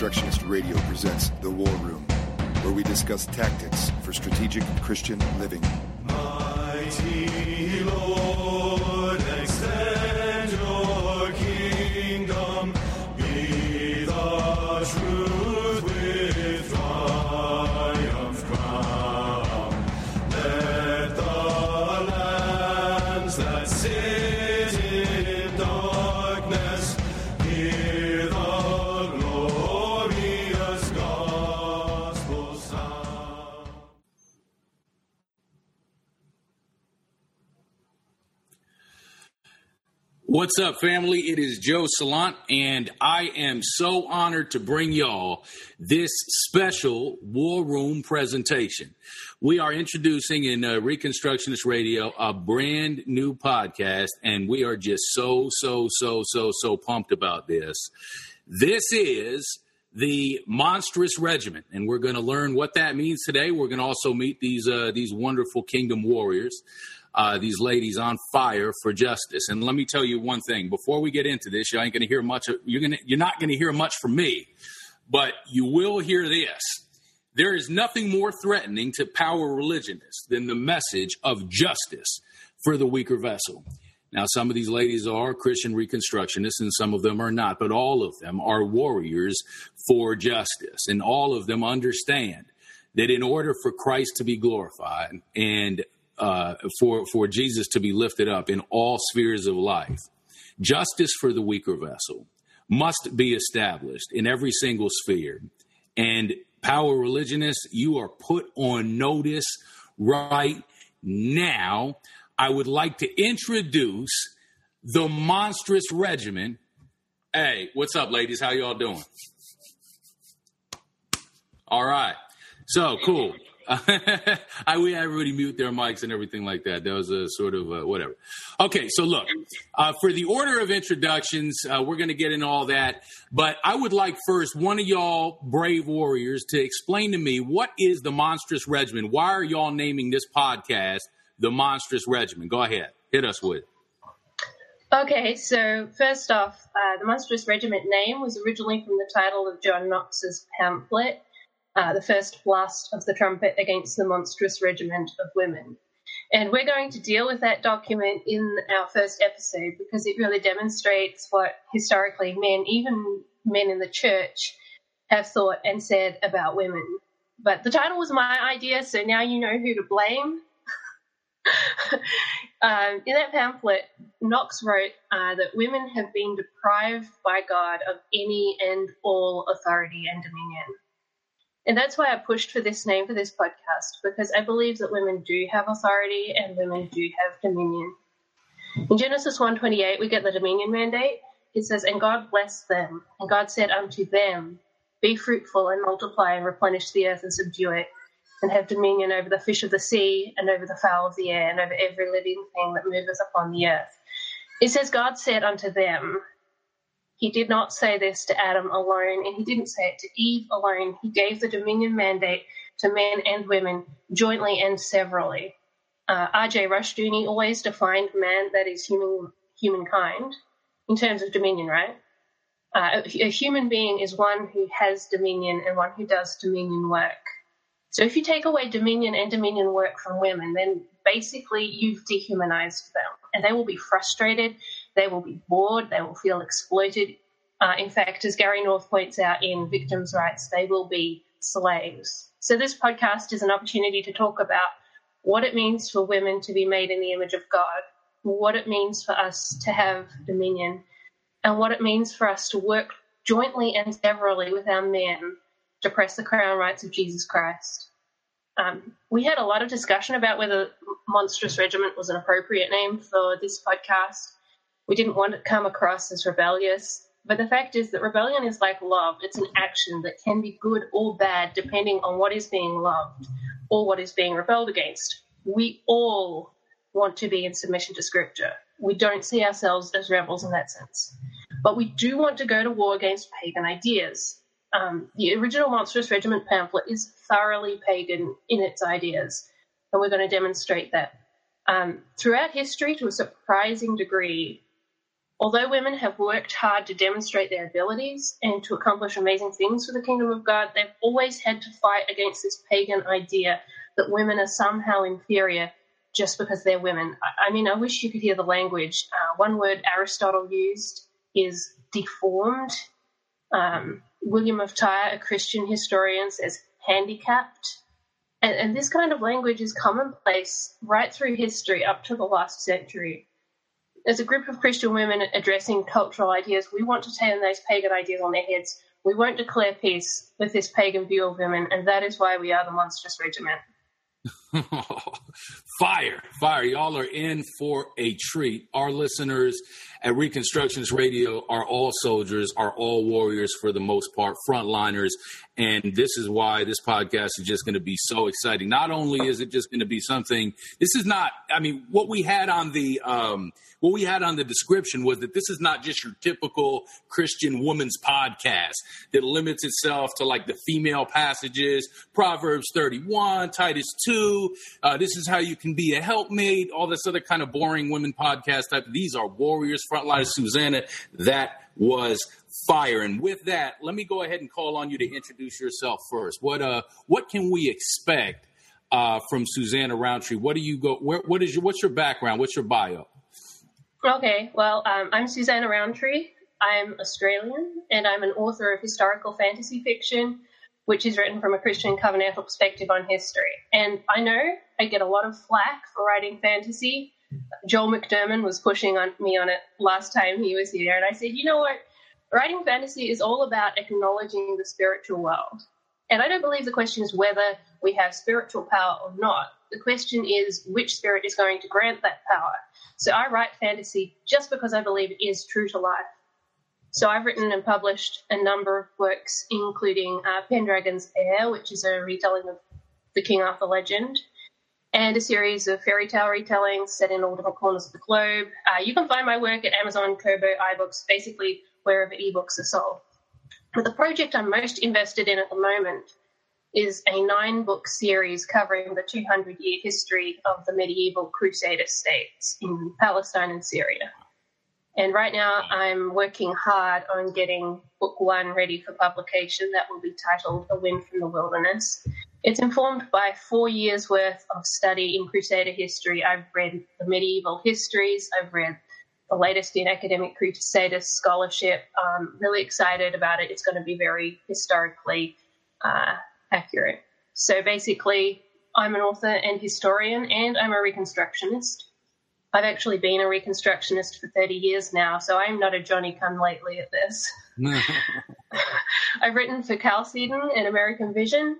Reconstructionist Radio presents The War Room, where we discuss tactics for strategic Christian living. What's up, family? It is Joe Salant, and I am so honored to bring y'all this special War Room presentation. We are introducing in uh, Reconstructionist Radio a brand new podcast, and we are just so, so, so, so, so pumped about this. This is the Monstrous Regiment, and we're going to learn what that means today. We're going to also meet these uh, these wonderful Kingdom warriors uh, these ladies on fire for justice. And let me tell you one thing: before we get into this, you ain't going to hear much. Of, you're going you're not going to hear much from me, but you will hear this. There is nothing more threatening to power religionists than the message of justice for the weaker vessel. Now, some of these ladies are Christian Reconstructionists, and some of them are not, but all of them are warriors for justice, and all of them understand that in order for Christ to be glorified and uh, for for Jesus to be lifted up in all spheres of life. Justice for the weaker vessel must be established in every single sphere. And power religionists, you are put on notice right now. I would like to introduce the monstrous regiment. Hey, what's up, ladies? How y'all doing? All right. So cool. I we everybody mute their mics and everything like that. That was a sort of uh, whatever. Okay, so look, uh, for the order of introductions, uh, we're going to get into all that. But I would like first one of y'all brave warriors to explain to me what is the Monstrous Regiment. Why are y'all naming this podcast the Monstrous Regiment? Go ahead, hit us with. it. Okay, so first off, uh, the Monstrous Regiment name was originally from the title of John Knox's pamphlet, uh, The First Blast of the Trumpet Against the Monstrous Regiment of Women. And we're going to deal with that document in our first episode because it really demonstrates what historically men, even men in the church, have thought and said about women. But the title was my idea, so now you know who to blame. um, in that pamphlet, Knox wrote uh, that women have been deprived by God of any and all authority and dominion. And that's why I pushed for this name for this podcast, because I believe that women do have authority and women do have dominion. In Genesis 1.28, we get the dominion mandate. It says, And God blessed them, and God said unto them, Be fruitful and multiply and replenish the earth and subdue it, and have dominion over the fish of the sea, and over the fowl of the air, and over every living thing that moveth upon the earth. It says, God said unto them, he did not say this to Adam alone, and he didn't say it to Eve alone. He gave the dominion mandate to men and women jointly and severally. Uh, R.J. Rushdoony always defined man, that is human, humankind, in terms of dominion, right? Uh, a, a human being is one who has dominion and one who does dominion work. So if you take away dominion and dominion work from women, then basically you've dehumanized them, and they will be frustrated they will be bored, they will feel exploited. Uh, in fact, as Gary North points out in Victims' Rights, they will be slaves. So, this podcast is an opportunity to talk about what it means for women to be made in the image of God, what it means for us to have dominion, and what it means for us to work jointly and severally with our men to press the crown rights of Jesus Christ. Um, we had a lot of discussion about whether Monstrous Regiment was an appropriate name for this podcast. We didn't want to come across as rebellious. But the fact is that rebellion is like love. It's an action that can be good or bad depending on what is being loved or what is being rebelled against. We all want to be in submission to scripture. We don't see ourselves as rebels in that sense. But we do want to go to war against pagan ideas. Um, the original Monstrous Regiment pamphlet is thoroughly pagan in its ideas, and we're going to demonstrate that. Um, throughout history, to a surprising degree, Although women have worked hard to demonstrate their abilities and to accomplish amazing things for the kingdom of God, they've always had to fight against this pagan idea that women are somehow inferior just because they're women. I, mean, I wish you could hear the language. Uh, one word Aristotle used is deformed. Um, William of Tyre, a Christian historian, says handicapped. And, and this kind of language is commonplace right through history up to the last century. As a group of Christian women addressing cultural ideas, we want to turn those pagan ideas on their heads. We won't declare peace with this pagan view of women, and that is why we are the Monstrous Regiment. fire, fire. Y'all are in for a treat. Our listeners at Reconstructionist Radio are all soldiers, are all warriors for the most part, frontliners. And this is why this podcast is just going to be so exciting. Not only is it just going to be something, this is not, I mean, what we had on the, um, what we had on the description was that this is not just your typical Christian woman's podcast that limits itself to like the female passages, Proverbs 31, Titus 2. Uh, this is how you can be a helpmate, all this other kind of boring women podcast type. These are warriors, frontline of Suzannah. That was fire. And with that, let me go ahead and call on you to introduce yourself first. What uh, what can we expect uh, from Suzannah Rowntree? What do you go? Where, what is your what's your background? What's your bio? Okay, well, um, I'm Suzannah Rowntree. I'm Australian, and I'm an author of historical fantasy fiction, which is written from a Christian covenantal perspective on history. And I know I get a lot of flack for writing fantasy. Joel McDurmon was pushing on me on it last time he was here, and I said, you know what? Writing fantasy is all about acknowledging the spiritual world. And I don't believe the question is whether we have spiritual power or not. The question is which spirit is going to grant that power. So I write fantasy just because I believe it is true to life. So I've written and published a number of works, including uh, Pendragon's Heir, which is a retelling of the King Arthur legend, and a series of fairy tale retellings set in all different corners of the globe. Uh, you can find my work at Amazon, Kobo, iBooks, basically wherever ebooks are sold. But the project I'm most invested in at the moment is a nine book series covering the 200 year history of the medieval Crusader states in Palestine and Syria. And right now I'm working hard on getting book one ready for publication. That will be titled A Wind from the Wilderness. It's informed by four years worth of study in Crusader history. I've read the medieval histories, I've read the latest in academic Crusader scholarship. I'm really excited about it. It's going to be very historically uh, accurate. So basically, I'm an author and historian, and I'm a reconstructionist. I've actually been a reconstructionist for 30 years now, so I'm not a Johnny come lately at this. I've written for Chalcedon and American Vision.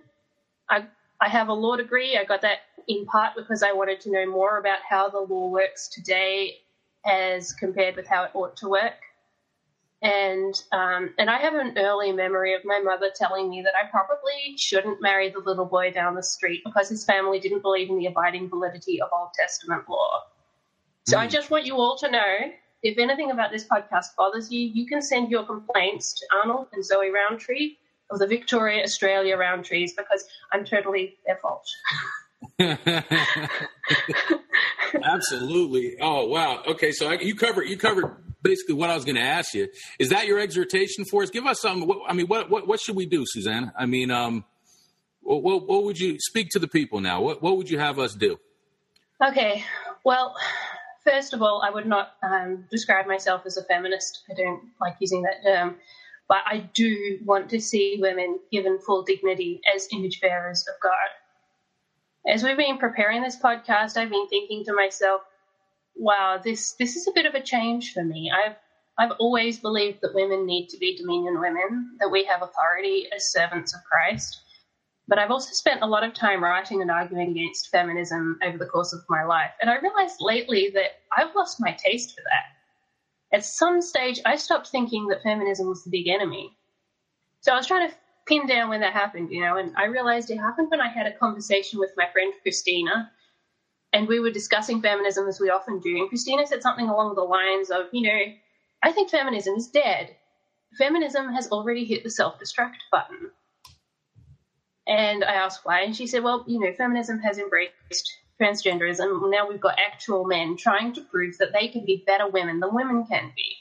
I, I have a law degree. I got that in part because I wanted to know more about how the law works today as compared with how it ought to work and um, and I have an early memory of my mother telling me that I probably shouldn't marry the little boy down the street because his family didn't believe in the abiding validity of Old Testament law. So mm. I hmm. just want you all to know if anything about this podcast bothers you, you can send your complaints to Arnold and Zoe Rowntree of the Victoria Australia round trees because I'm totally their fault. Absolutely. Oh wow. Okay, so I, you covered you covered basically what I was going to ask you. Is that your exhortation for us? Give us some. What, I mean, what, what what should we do, Suzanne? I mean, um, what, what, what would you speak to the people now? What what would you have us do? Okay. Well, first of all, I would not um, describe myself as a feminist. I don't like using that term. But I do want to see women given full dignity as image bearers of God. As we've been preparing this podcast, I've been thinking to myself, wow, this this is a bit of a change for me. I've I've always believed that women need to be dominion women, that we have authority as servants of Christ. But I've also spent a lot of time writing and arguing against feminism over the course of my life. And I realized lately that I've lost my taste for that. At some stage, I stopped thinking that feminism was the big enemy. So I was trying to pin down when that happened, you know, and I realized it happened when I had a conversation with my friend Christina, and we were discussing feminism as we often do. And Christina said something along the lines of, you know, I think feminism is dead. Feminism has already hit the self destruct button. And I asked why, and she said, well, you know, feminism has embraced transgenderism. Now we've got actual men trying to prove that they can be better women than women can be.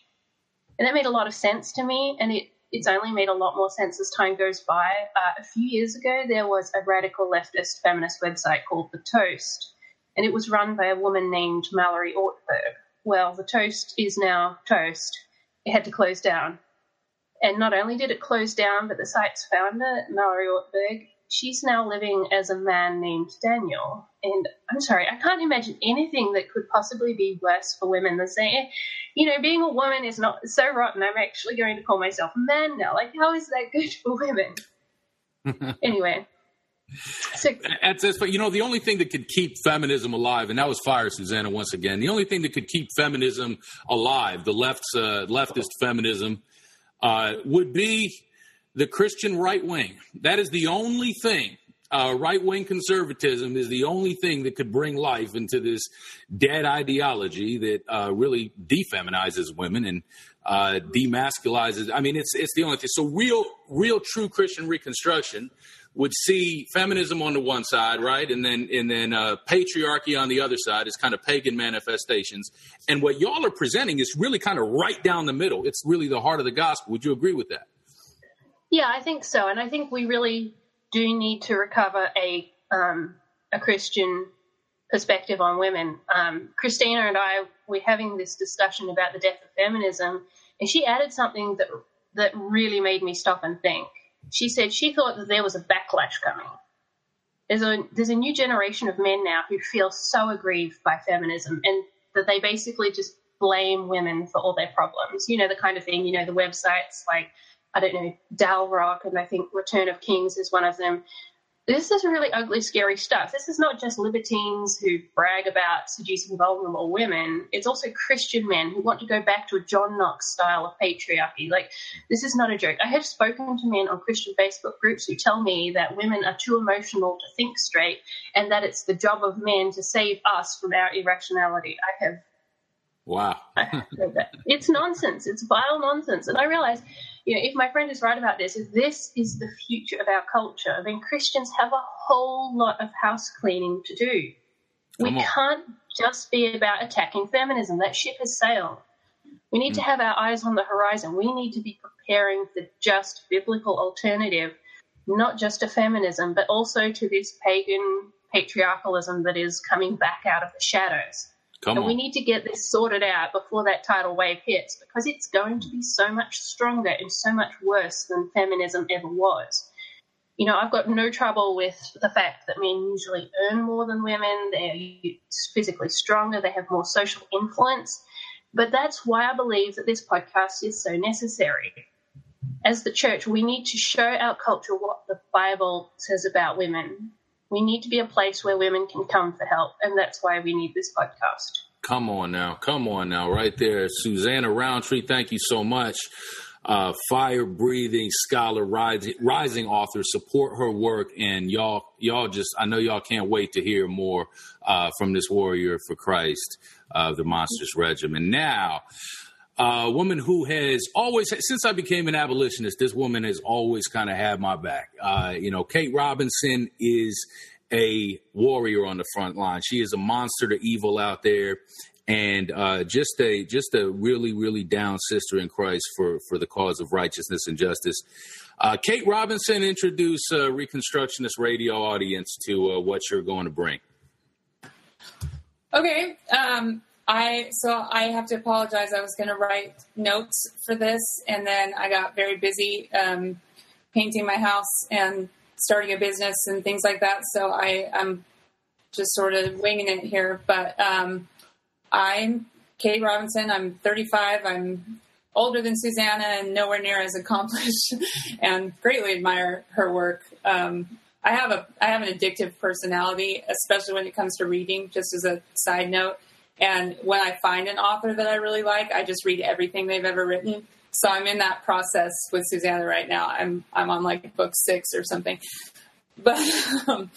And that made a lot of sense to me, and it, it's only made a lot more sense as time goes by. Uh, a few years ago, there was a radical leftist feminist website called The Toast, and it was run by a woman named Mallory Ortberg. Well, The Toast is now Toast. It had to close down. And not only did it close down, but the site's founder, Mallory Ortberg, she's now living as a man named Daniel. And I'm sorry, I can't imagine anything that could possibly be worse for women than saying, you know, being a woman is not so rotten. I'm actually going to call myself a man now. Like, how is that good for women? anyway. So, that's, that's, but you know, the only thing that could keep feminism alive, and that was fire, Suzannah, once again. The only thing that could keep feminism alive, the left's uh, leftist feminism, uh, would be the Christian right wing. That is the only thing. Uh, right wing conservatism is the only thing that could bring life into this dead ideology that uh, really defeminizes women and uh, demasculizes. I mean, it's it's the only thing. So real, real, true Christian reconstruction would see feminism on the one side, right, and then and then uh, patriarchy on the other side is kind of pagan manifestations. And what y'all are presenting is really kind of right down the middle. It's really the heart of the gospel. Would you agree with that? Yeah, I think so, and I think we really do need to recover a um, a Christian perspective on women. Um, Christina and I were having this discussion about the death of feminism, and she added something that that really made me stop and think. She said she thought that there was a backlash coming. There's a there's a new generation of men now who feel so aggrieved by feminism, and that they basically just blame women for all their problems. You know the kind of thing. You know the websites like I don't know, Dalrock, and I think Return of Kings is one of them. This is really ugly, scary stuff. This is not just libertines who brag about seducing vulnerable women. It's also Christian men who want to go back to a John Knox style of patriarchy. Like, this is not a joke. I have spoken to men on Christian Facebook groups who tell me that women are too emotional to think straight and that it's the job of men to save us from our irrationality. I have Wow. it's nonsense. It's vile nonsense. And I realize, you know, if my friend is right about this, if this is the future of our culture, then Christians have a whole lot of house cleaning to do. Come we on. can't just be about attacking feminism. That ship has sailed. We need mm. to have our eyes on the horizon. We need to be preparing the just biblical alternative, not just to feminism, but also to this pagan patriarchalism that is coming back out of the shadows. Come and on. we need to get this sorted out before that tidal wave hits because it's going to be so much stronger and so much worse than feminism ever was. You know, I've got no trouble with the fact that men usually earn more than women, they're physically stronger, they have more social influence. But that's why I believe that this podcast is so necessary. As the church, we need to show our culture what the Bible says about women we need to be a place where women can come for help, and that's why we need this podcast. Come on now, come on now, right there, Suzannah Rowntree. Thank you so much. Uh, fire breathing scholar, rising, rising author. Support her work, and y'all, y'all just. I know y'all can't wait to hear more uh, from this warrior for Christ, uh, the Monstrous Regiment. Now, a woman who has always, since I became an abolitionist, this woman has always kind of had my back. Uh, you know, Kate Robinson is a warrior on the front line. She is a monster to evil out there, and uh, just a just a really really down sister in Christ for for the cause of righteousness and justice. Uh, Kate Robinson, introduce uh, Reconstructionist radio audience to uh, what you're going to bring. Okay. Um, I so I have to apologize. I was going to write notes for this, and then I got very busy um, painting my house and starting a business and things like that. So I am just sort of winging it here. But um, I'm Kate Robinson. I'm 35. I'm older than Suzannah and nowhere near as accomplished, and greatly admire her work. Um, I have a I have an addictive personality, especially when it comes to reading. Just as a side note. And when I find an author that I really like, I just read everything they've ever written. So I'm in that process with Suzannah right now. I'm I'm on like book six or something. But um,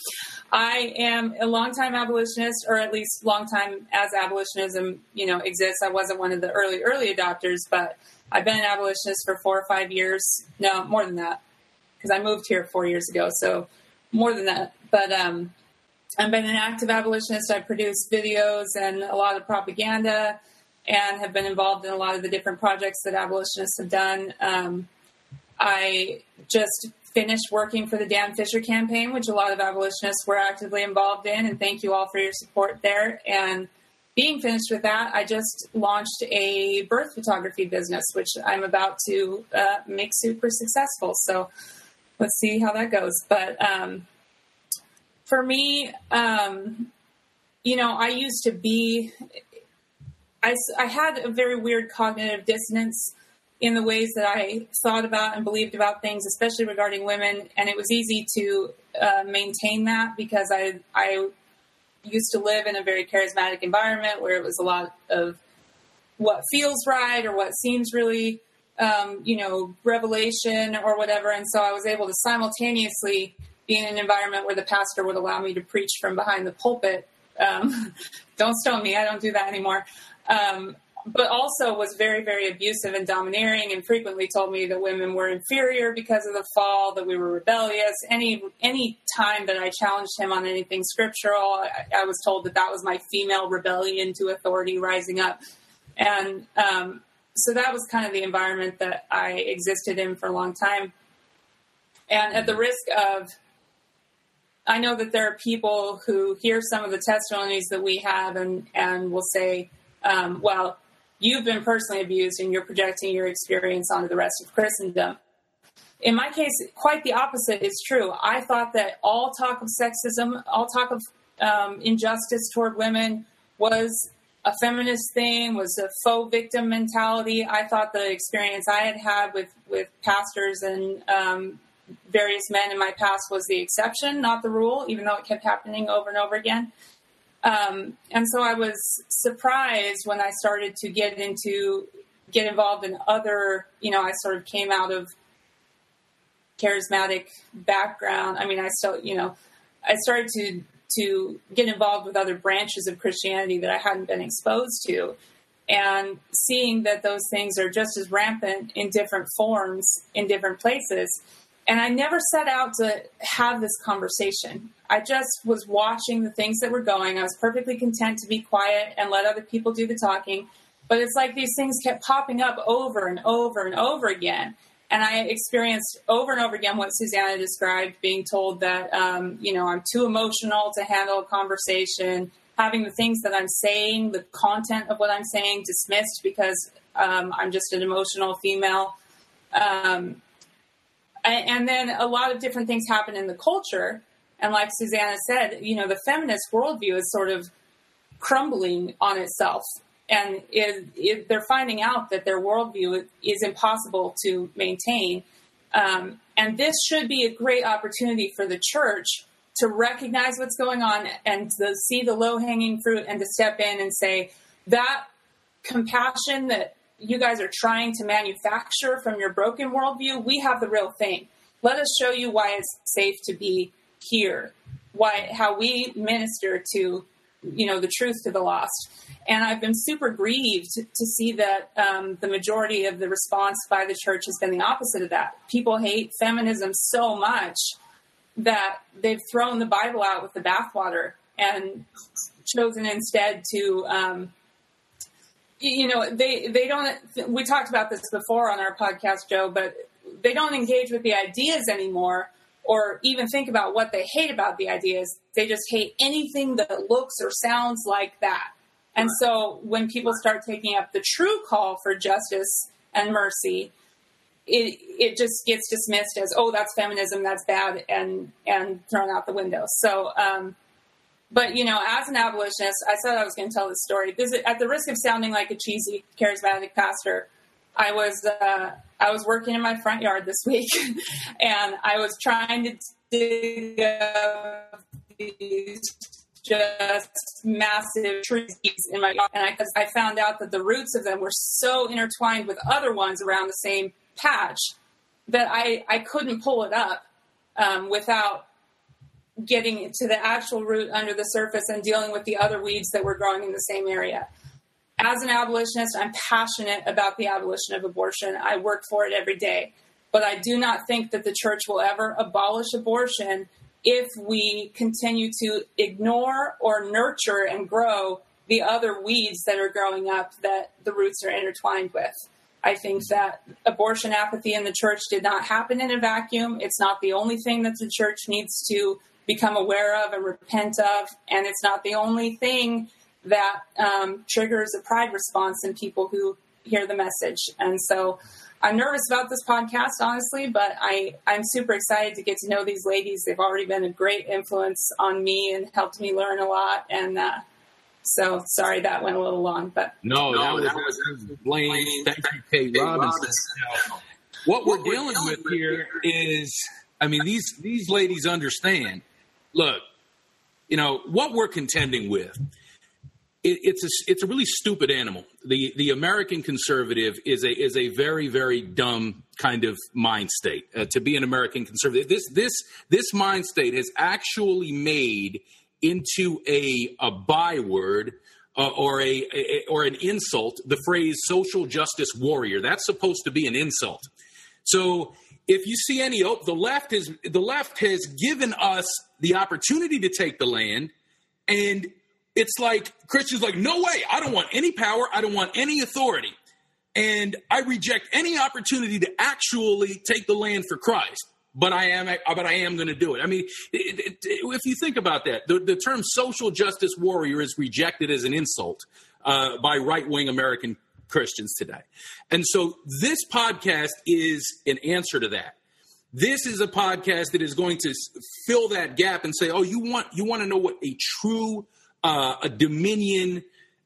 I am a longtime abolitionist, or at least long time as abolitionism, you know, exists. I wasn't one of the early early adopters, but I've been an abolitionist for four or five years. No, more than that, because I moved here four years ago. So more than that. But um, I've been an active abolitionist. I produce videos and a lot of propaganda. and have been involved in a lot of the different projects that abolitionists have done. Um, I just finished working for the Dan Fisher campaign, which a lot of abolitionists were actively involved in, and thank you all for your support there. And being finished with that, I just launched a birth photography business, which I'm about to uh, make super successful. So let's see how that goes. But um, for me, um, you know, I used to be, I, I had a very weird cognitive dissonance in the ways that I thought about and believed about things, especially regarding women. And it was easy to uh, maintain that because I, I used to live in a very charismatic environment where it was a lot of what feels right or what seems really, um, you know, revelation or whatever. And so I was able to simultaneously be in an environment where the pastor would allow me to preach from behind the pulpit. Um, don't stone me, I don't do that anymore. Um, but also was very, very abusive and domineering, and frequently told me that women were inferior because of the fall, that we were rebellious. Any any time that I challenged him on anything scriptural, I, I was told that that was my female rebellion to authority rising up, and um, so that was kind of the environment that I existed in for a long time. And at the risk of I know that there are people who hear some of the testimonies that we have and, and will say, um, well, you've been personally abused and you're projecting your experience onto the rest of Christendom. In my case, quite the opposite is true. I thought that all talk of sexism, all talk of um, injustice toward women was a feminist thing, was a faux victim mentality. I thought the experience I had had with, with pastors and um, various men in my past was the exception, not the rule, even though it kept happening over and over again. Um, and so I was surprised when I started to get into get involved in other. You know, I sort of came out of charismatic background. I mean, I still, you know, I started to to get involved with other branches of Christianity that I hadn't been exposed to, and seeing that those things are just as rampant in different forms in different places. And I never set out to have this conversation. I just was watching the things that were going. I was perfectly content to be quiet and let other people do the talking. But it's like these things kept popping up over and over and over again. And I experienced over and over again what Suzannah described being told that, um, you know, I'm too emotional to handle a conversation, having the things that I'm saying, the content of what I'm saying dismissed because um, I'm just an emotional female. Um, and then a lot of different things happen in the culture. And like Suzannah said, you know, the feminist worldview is sort of crumbling on itself. And it, it, they're finding out that their worldview is impossible to maintain. Um, and this should be a great opportunity for the church to recognize what's going on and to see the low hanging fruit and to step in and say, that compassion that you guys are trying to manufacture from your broken worldview, we have the real thing. Let us show you why it's safe to be here, why how we minister to you know the truth to the lost. And I've been super grieved to see that um, the majority of the response by the church has been the opposite of that. People hate feminism so much that they've thrown the Bible out with the bathwater and chosen instead to um, you know they they don't we talked about this before on our podcast joe but they don't engage with the ideas anymore or even think about what they hate about the ideas. They just hate anything that looks or sounds like that. And so when people start taking up the true call for justice and mercy it it just gets dismissed as oh that's feminism that's bad and and thrown out the window. So um, but you know, as an abolitionist, I said I was going to tell this story. This, at the risk of sounding like a cheesy charismatic pastor, I was uh, I was working in my front yard this week, and I was trying to dig up these just massive trees in my yard, and I, I found out that the roots of them were so intertwined with other ones around the same patch that I I couldn't pull it up um, without getting to the actual root under the surface and dealing with the other weeds that were growing in the same area. As an abolitionist, I'm passionate about the abolition of abortion. I work for it every day. But I do not think that the church will ever abolish abortion if we continue to ignore or nurture and grow the other weeds that are growing up that the roots are intertwined with. I think that abortion apathy in the church did not happen in a vacuum. It's not the only thing that the church needs to become aware of and repent of, and it's not the only thing that um, triggers a pride response in people who hear the message. And so I'm nervous about this podcast, honestly, but I, I'm super excited to get to know these ladies. They've already been a great influence on me and helped me learn a lot. And uh, so sorry that went a little long, but no, that was, that was Blaine. Thank you, Kate Robinson. What we're dealing with here is, I mean, these these ladies understand. Look, you know what we're contending with. It, it's a it's a really stupid animal. The the American conservative is a is a very very dumb kind of mind state. Uh, to be an American conservative, this this this mind state has actually made into a, a byword uh, or a, a, or an insult the phrase social justice warrior that's supposed to be an insult so if you see any the left is the left has given us the opportunity to take the land and it's like christians like no way. I don't want any power. I don't want any authority. And i reject any opportunity to actually take the land for christ but I am, but I am going to do it. I mean, it, it, if you think about that, the, the, term social justice warrior is rejected as an insult uh, by right wing American Christians today, and so this podcast is an answer to that. This is a podcast that is going to fill that gap and say, "Oh, you want you want to know what a true uh, a dominion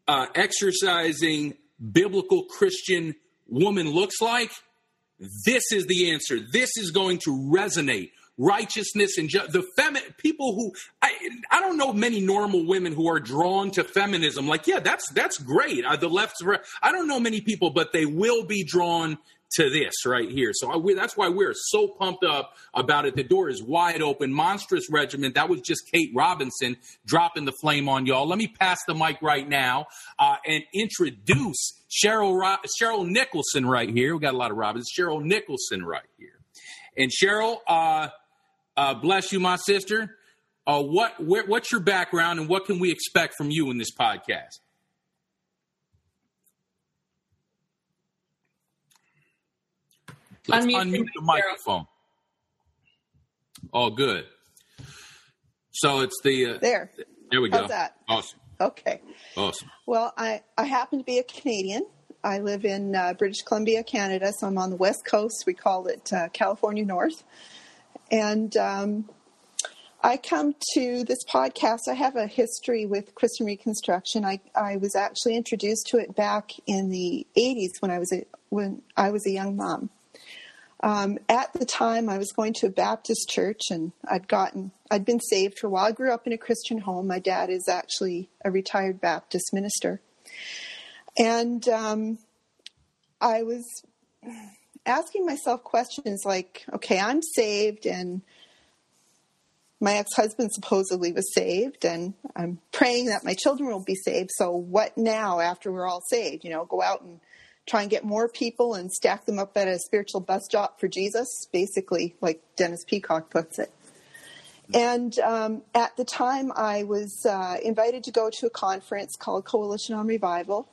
uh, exercising biblical Christian woman looks like." This is the answer. This is going to resonate. Righteousness and ju- the feminine people who I I don't know many normal women who are drawn to feminism. Like, yeah, that's that's great. Uh, the left's I don't know many people, but they will be drawn to this right here. So I, that's why we're so pumped up about it. The door is wide open. Monstrous Regiment. That was just Kate Robinson dropping the flame on y'all. Let me pass the mic right now uh, and introduce Cheryl Ro- Cheryl Nicholson right here. We got a lot of Robins. Cheryl Nicholson right here. And Cheryl, uh, uh, bless you, my sister. Uh, what where, what's your background and what can we expect from you in this podcast? Let's unmute, unmute the microphone. All good. So it's the uh, there. There we How's go. That? Awesome. Okay. Awesome. Well, I I happen to be a Canadian. I live in uh, British Columbia, Canada, so I'm on the west coast. We call it uh, California North, and um, I come to this podcast. I have a history with Christian Reconstruction. I, I was actually introduced to it back in the 80s when I was a, when I was a young mom. Um, at the time, I was going to a Baptist church, and I'd gotten I'd been saved for a while. I grew up in a Christian home. My dad is actually a retired Baptist minister, and um, I was asking myself questions like, "Okay, I'm saved, and my ex-husband supposedly was saved, and I'm praying that my children will be saved. So, what now after we're all saved? You know, go out and try and get more people and stack them up at a spiritual bus stop for Jesus, basically, like Dennis Peacocke puts it. And um, at the time, I was uh, invited to go to a conference called Coalition on Revival.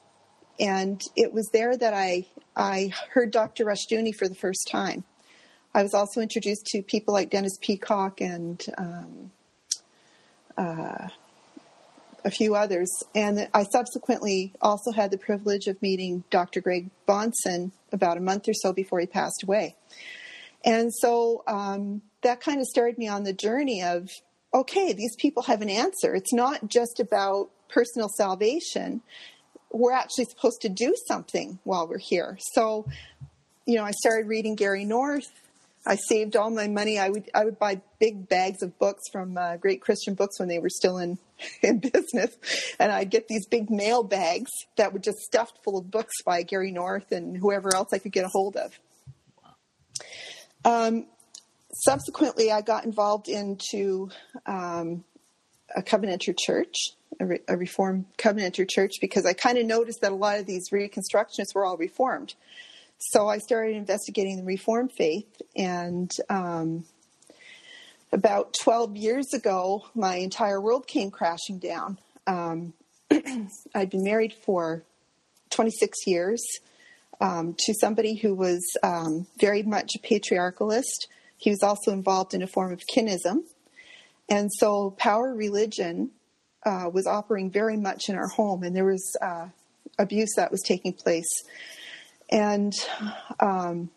And it was there that I, I heard Dr. Rushdoony for the first time. I was also introduced to people like Dennis Peacocke and um, uh, a few others. And I subsequently also had the privilege of meeting Dr. Greg Bahnsen about a month or so before he passed away. And so um, that kind of started me on the journey of okay, these people have an answer. It's not just about personal salvation. We're actually supposed to do something while we're here. So, you know, I started reading Gary North I saved all my money. I would I would buy big bags of books from uh, Great Christian Books when they were still in in business, and I'd get these big mail bags that were just stuffed full of books by Gary North and whoever else I could get a hold of. Um, subsequently, I got involved into um, a Covenanter church, a, re- a Reformed Covenanter church, because I kind of noticed that a lot of these Reconstructionists were all Reformed. So I started investigating the Reformed faith, and um, about 12 years ago, my entire world came crashing down. Um, I'd been married for 26 years um, to somebody who was um, very much a patriarchalist. He was also involved in a form of kinism. And so power religion uh, was operating very much in our home, and there was uh, abuse that was taking place. And um,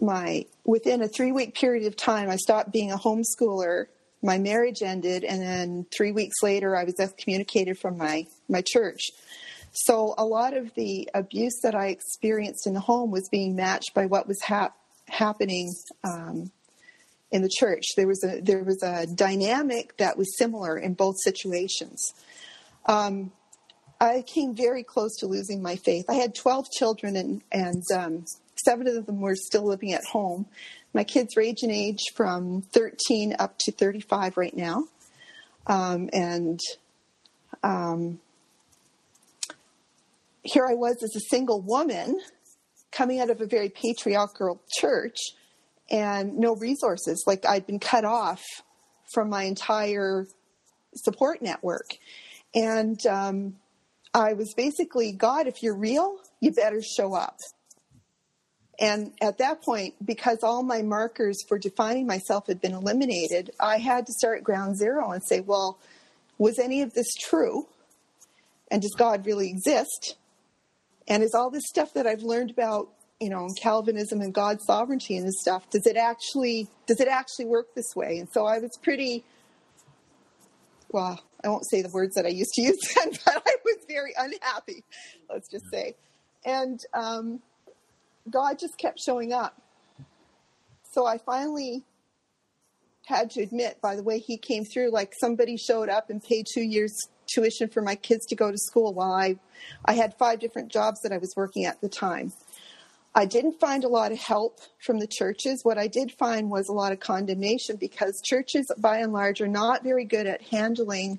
my within a three week period of time, I stopped being a homeschooler. My marriage ended, and then three weeks later, I was excommunicated from my my church. So a lot of the abuse that I experienced in the home was being matched by what was hap- happening um, in the church. There was a there was a dynamic that was similar in both situations. Um, I came very close to losing my faith. I had 12 children, and and um, seven of them were still living at home. My kids range in age from 13 up to 35 right now, um, and um, here I was as a single woman coming out of a very patriarchal church and no resources. Like I'd been cut off from my entire support network. And um, I was basically, God, if you're real, you better show up. And at that point, because all my markers for defining myself had been eliminated, I had to start ground zero and say, well, was any of this true? And does God really exist? And is all this stuff that I've learned about you know, Calvinism and God's sovereignty and stuff, does it actually does it actually work this way? And so I was pretty well, I won't say the words that I used to use then, but I was very unhappy, let's just say. And um, God just kept showing up. So I finally had to admit, by the way he came through, like somebody showed up and paid two years tuition for my kids to go to school while I, I had five different jobs that I was working at the time. I didn't find a lot of help from the churches. What I did find was a lot of condemnation because churches, by and large, are not very good at handling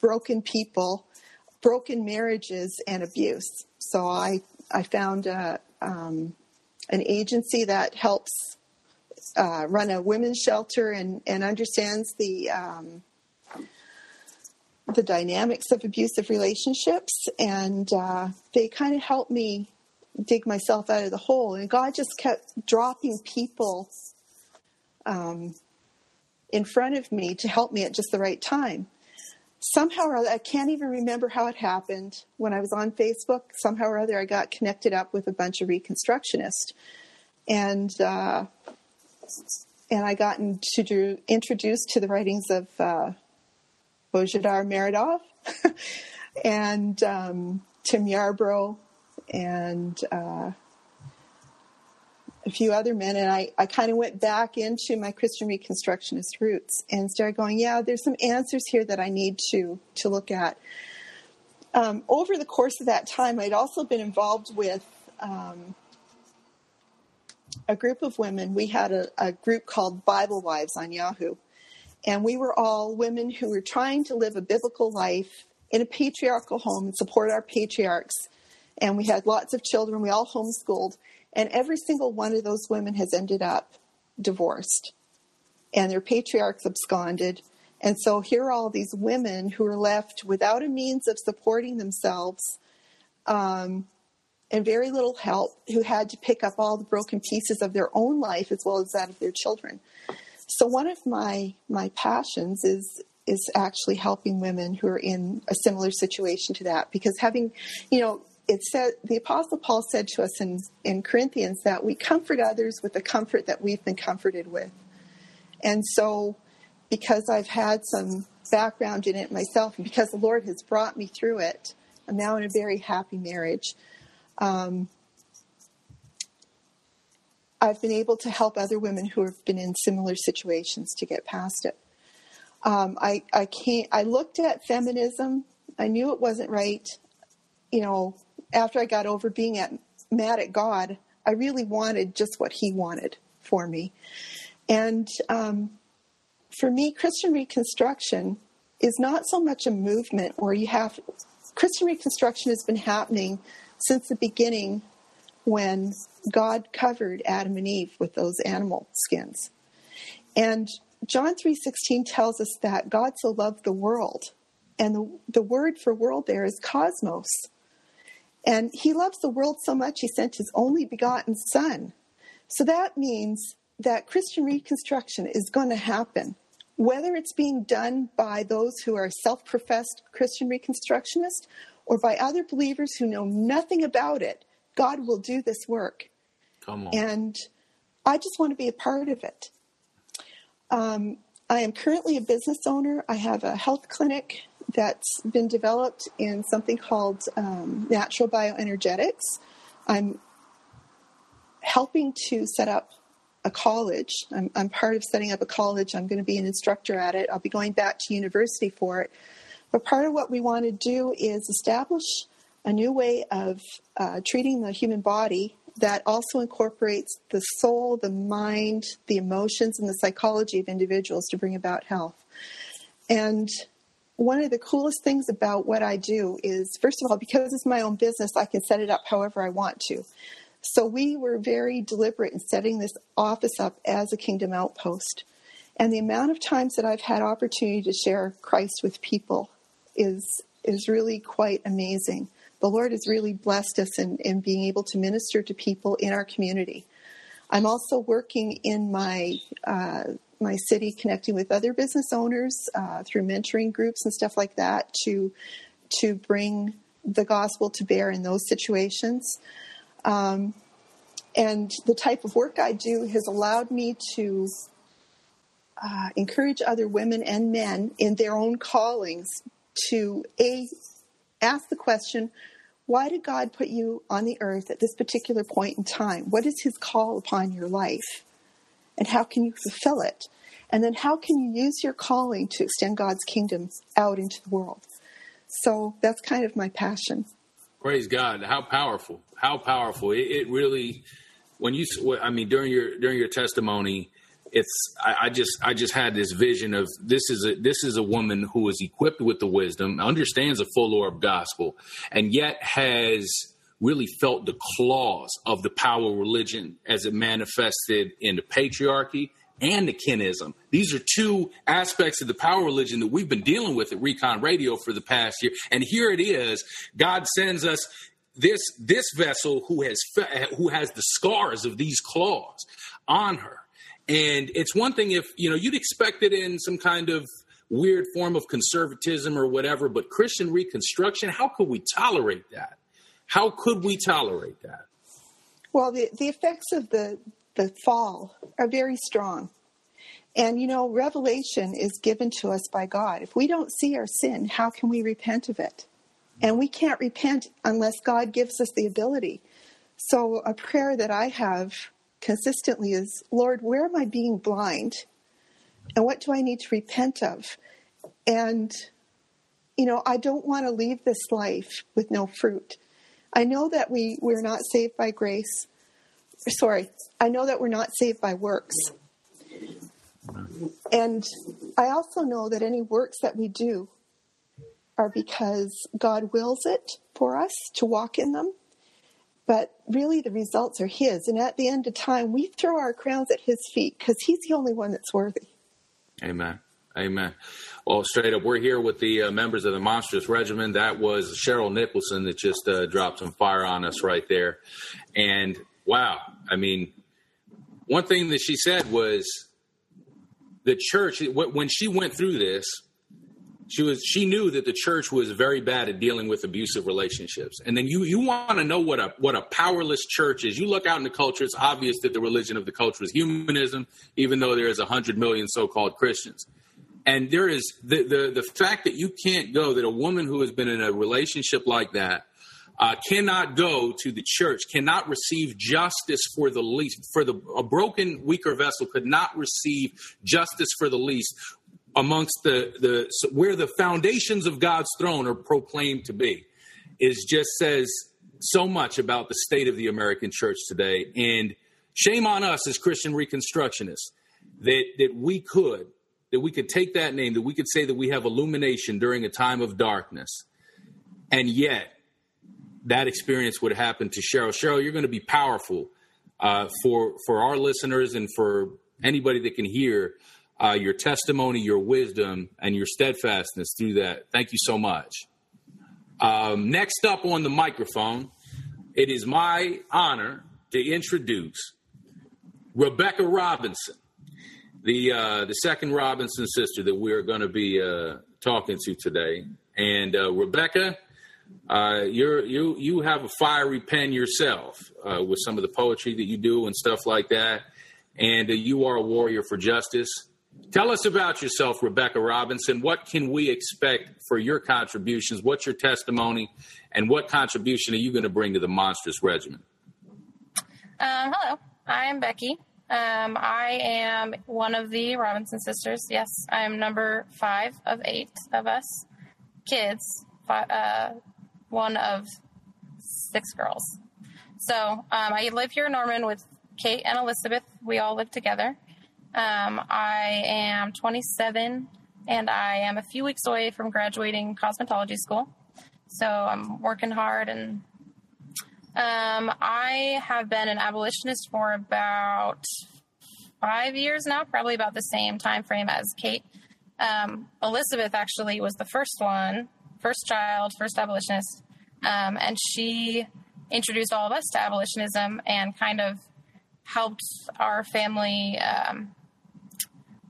broken people, broken marriages, and abuse. So I, I found a, um, an agency that helps uh, run a women's shelter and, and understands the um, the dynamics of abusive relationships, and uh, they kind of help me dig myself out of the hole. And God just kept dropping people um, in front of me to help me at just the right time. Somehow or other, I can't even remember how it happened. When I was on Facebook, somehow or other, I got connected up with a bunch of Reconstructionists, and uh, and I got into, introduced to the writings of uh, Bojidar Marinov and um, Tim Yarbrough and uh, a few other men. And I, I kind of went back into my Christian Reconstructionist roots and started going, yeah, there's some answers here that I need to, to look at. Um, over the course of that time, I'd also been involved with um, a group of women. We had a, a group called Bible Wives on Yahoo. And we were all women who were trying to live a biblical life in a patriarchal home and support our patriarchs and we had lots of children. We all homeschooled, and every single one of those women has ended up divorced, and their patriarchs absconded. And so here are all these women who are left without a means of supporting themselves um, and very little help, who had to pick up all the broken pieces of their own life as well as that of their children. So one of my my passions is is actually helping women who are in a similar situation to that because having you know it said the apostle paul said to us in, in corinthians that we comfort others with the comfort that we've been comforted with. And so because i've had some background in it myself and because the lord has brought me through it i'm now in a very happy marriage. Um, i've been able to help other women who have been in similar situations to get past it. Um, I, I can't i looked at feminism. I knew it wasn't right. You know after I got over being at, mad at God, I really wanted just what He wanted for me. And um, for me, Christian Reconstruction is not so much a movement where you have Christian Reconstruction has been happening since the beginning when God covered Adam and Eve with those animal skins. And John 3:16 tells us that God so loved the world And the, the word for world there is cosmos. And he loves the world so much, he sent his only begotten son. So that means that Christian Reconstruction is going to happen. Whether it's being done by those who are self professed Christian Reconstructionists or by other believers who know nothing about it, God will do this work. Come on. And I just want to be a part of it. Um, I am currently a business owner. I have a health clinic that's been developed in something called um, natural bioenergetics. I'm helping to set up a college. I'm, I'm part of setting up a college. I'm going to be an instructor at it. I'll be going back to university for it. But part of what we want to do is establish a new way of uh, treating the human body that also incorporates the soul, the mind, the emotions, and the psychology of individuals to bring about health. And one of the coolest things about what I do is, first of all, because it's my own business, I can set it up however I want to. So we were very deliberate in setting this office up as a kingdom outpost. And the amount of times that I've had opportunity to share Christ with people is is really quite amazing. The Lord has really blessed us in, in being able to minister to people in our community. I'm also working in my uh, my city, connecting with other business owners uh, through mentoring groups and stuff like that to to bring the gospel to bear in those situations. Um, and the type of work I do has allowed me to uh, encourage other women and men in their own callings to a ask the question why did god put you on the earth at this particular point in time what is his call upon your life and how can you fulfill it and then how can you use your calling to extend god's kingdom out into the world so that's kind of my passion Praise God! How powerful! How powerful! It, it really, when you, I mean, during your during your testimony, it's I, I, just I just had this vision of this is a this is a woman who is equipped with the wisdom, understands the full orb gospel, and yet has really felt the claws of the power of religion as it manifested in the patriarchy and the kinism. These are two aspects of the power religion that we've been dealing with at Recon Radio for the past year. And here it is. God sends us this this vessel who has who has the scars of these claws on her. And it's one thing if, you know, you'd expect it in some kind of weird form of conservatism or whatever, but Christian reconstruction, how could we tolerate that? How could we tolerate that? Well, the, the effects of the the fall are very strong. And you know, revelation is given to us by God. If we don't see our sin, how can we repent of it? And we can't repent unless God gives us the ability. So, a prayer that I have consistently is Lord, where am I being blind? And what do I need to repent of? And, you know, I don't want to leave this life with no fruit. I know that we, we're not saved by grace, sorry, I know that we're not saved by works. And I also know that any works that we do are because God wills it for us to walk in them. But really, the results are His. And at the end of time, we throw our crowns at His feet because He's the only one that's worthy. Amen. Amen. Well, straight up, we're here with the uh, members of the Monstrous Regiment. That was Cheryl Nicholson that just uh, dropped some fire on us right there. And wow, I mean, one thing that she said was the church when she went through this she was she knew that the church was very bad at dealing with abusive relationships. And then you you want to know what a what a powerless church is. You look out in the culture it's obvious that the religion of the culture is humanism even though there is 100 million so-called christians and there is the, the the fact that you can't go that a woman who has been in a relationship like that uh, cannot go to the church, cannot receive justice for the least. For the a broken, weaker vessel could not receive justice for the least amongst the the where the foundations of God's throne are proclaimed to be. Is just says so much about the state of the American church today, and shame on us as Christian Reconstructionists that that we could that we could take that name that we could say that we have illumination during a time of darkness, and yet that experience would happen to Cheryl. Cheryl, you're going to be powerful uh, for for our listeners and for anybody that can hear uh, your testimony, your wisdom, and your steadfastness through that. Thank you so much. Um, next up on the microphone, it is my honor to introduce Rebecca Robinson, the uh, the second Robinson sister that we are going to be uh, talking to today. And uh, Rebecca, uh, you're you you have a fiery pen yourself uh, with some of the poetry that you do and stuff like that, and uh, you are a warrior for justice. Tell us about yourself, Rebecca Robinson. What can we expect for your contributions? What's your testimony, and what contribution are you going to bring to the monstrous regiment? Hello, I am Becky. Um, I am one of the Robinson sisters. Yes, I am number five of eight of us kids. Uh, one of six girls. So um, I live here in Norman with Kate and Elizabeth. We all live together. Um, I am 27 and I am a few weeks away from graduating cosmetology school. So I'm working hard and um, I have been an abolitionist for about five years now, probably about the same time frame as Kate. Um, Elizabeth actually was the first one, first child, first abolitionist, um, and she introduced all of us to abolitionism and kind of helped our family um,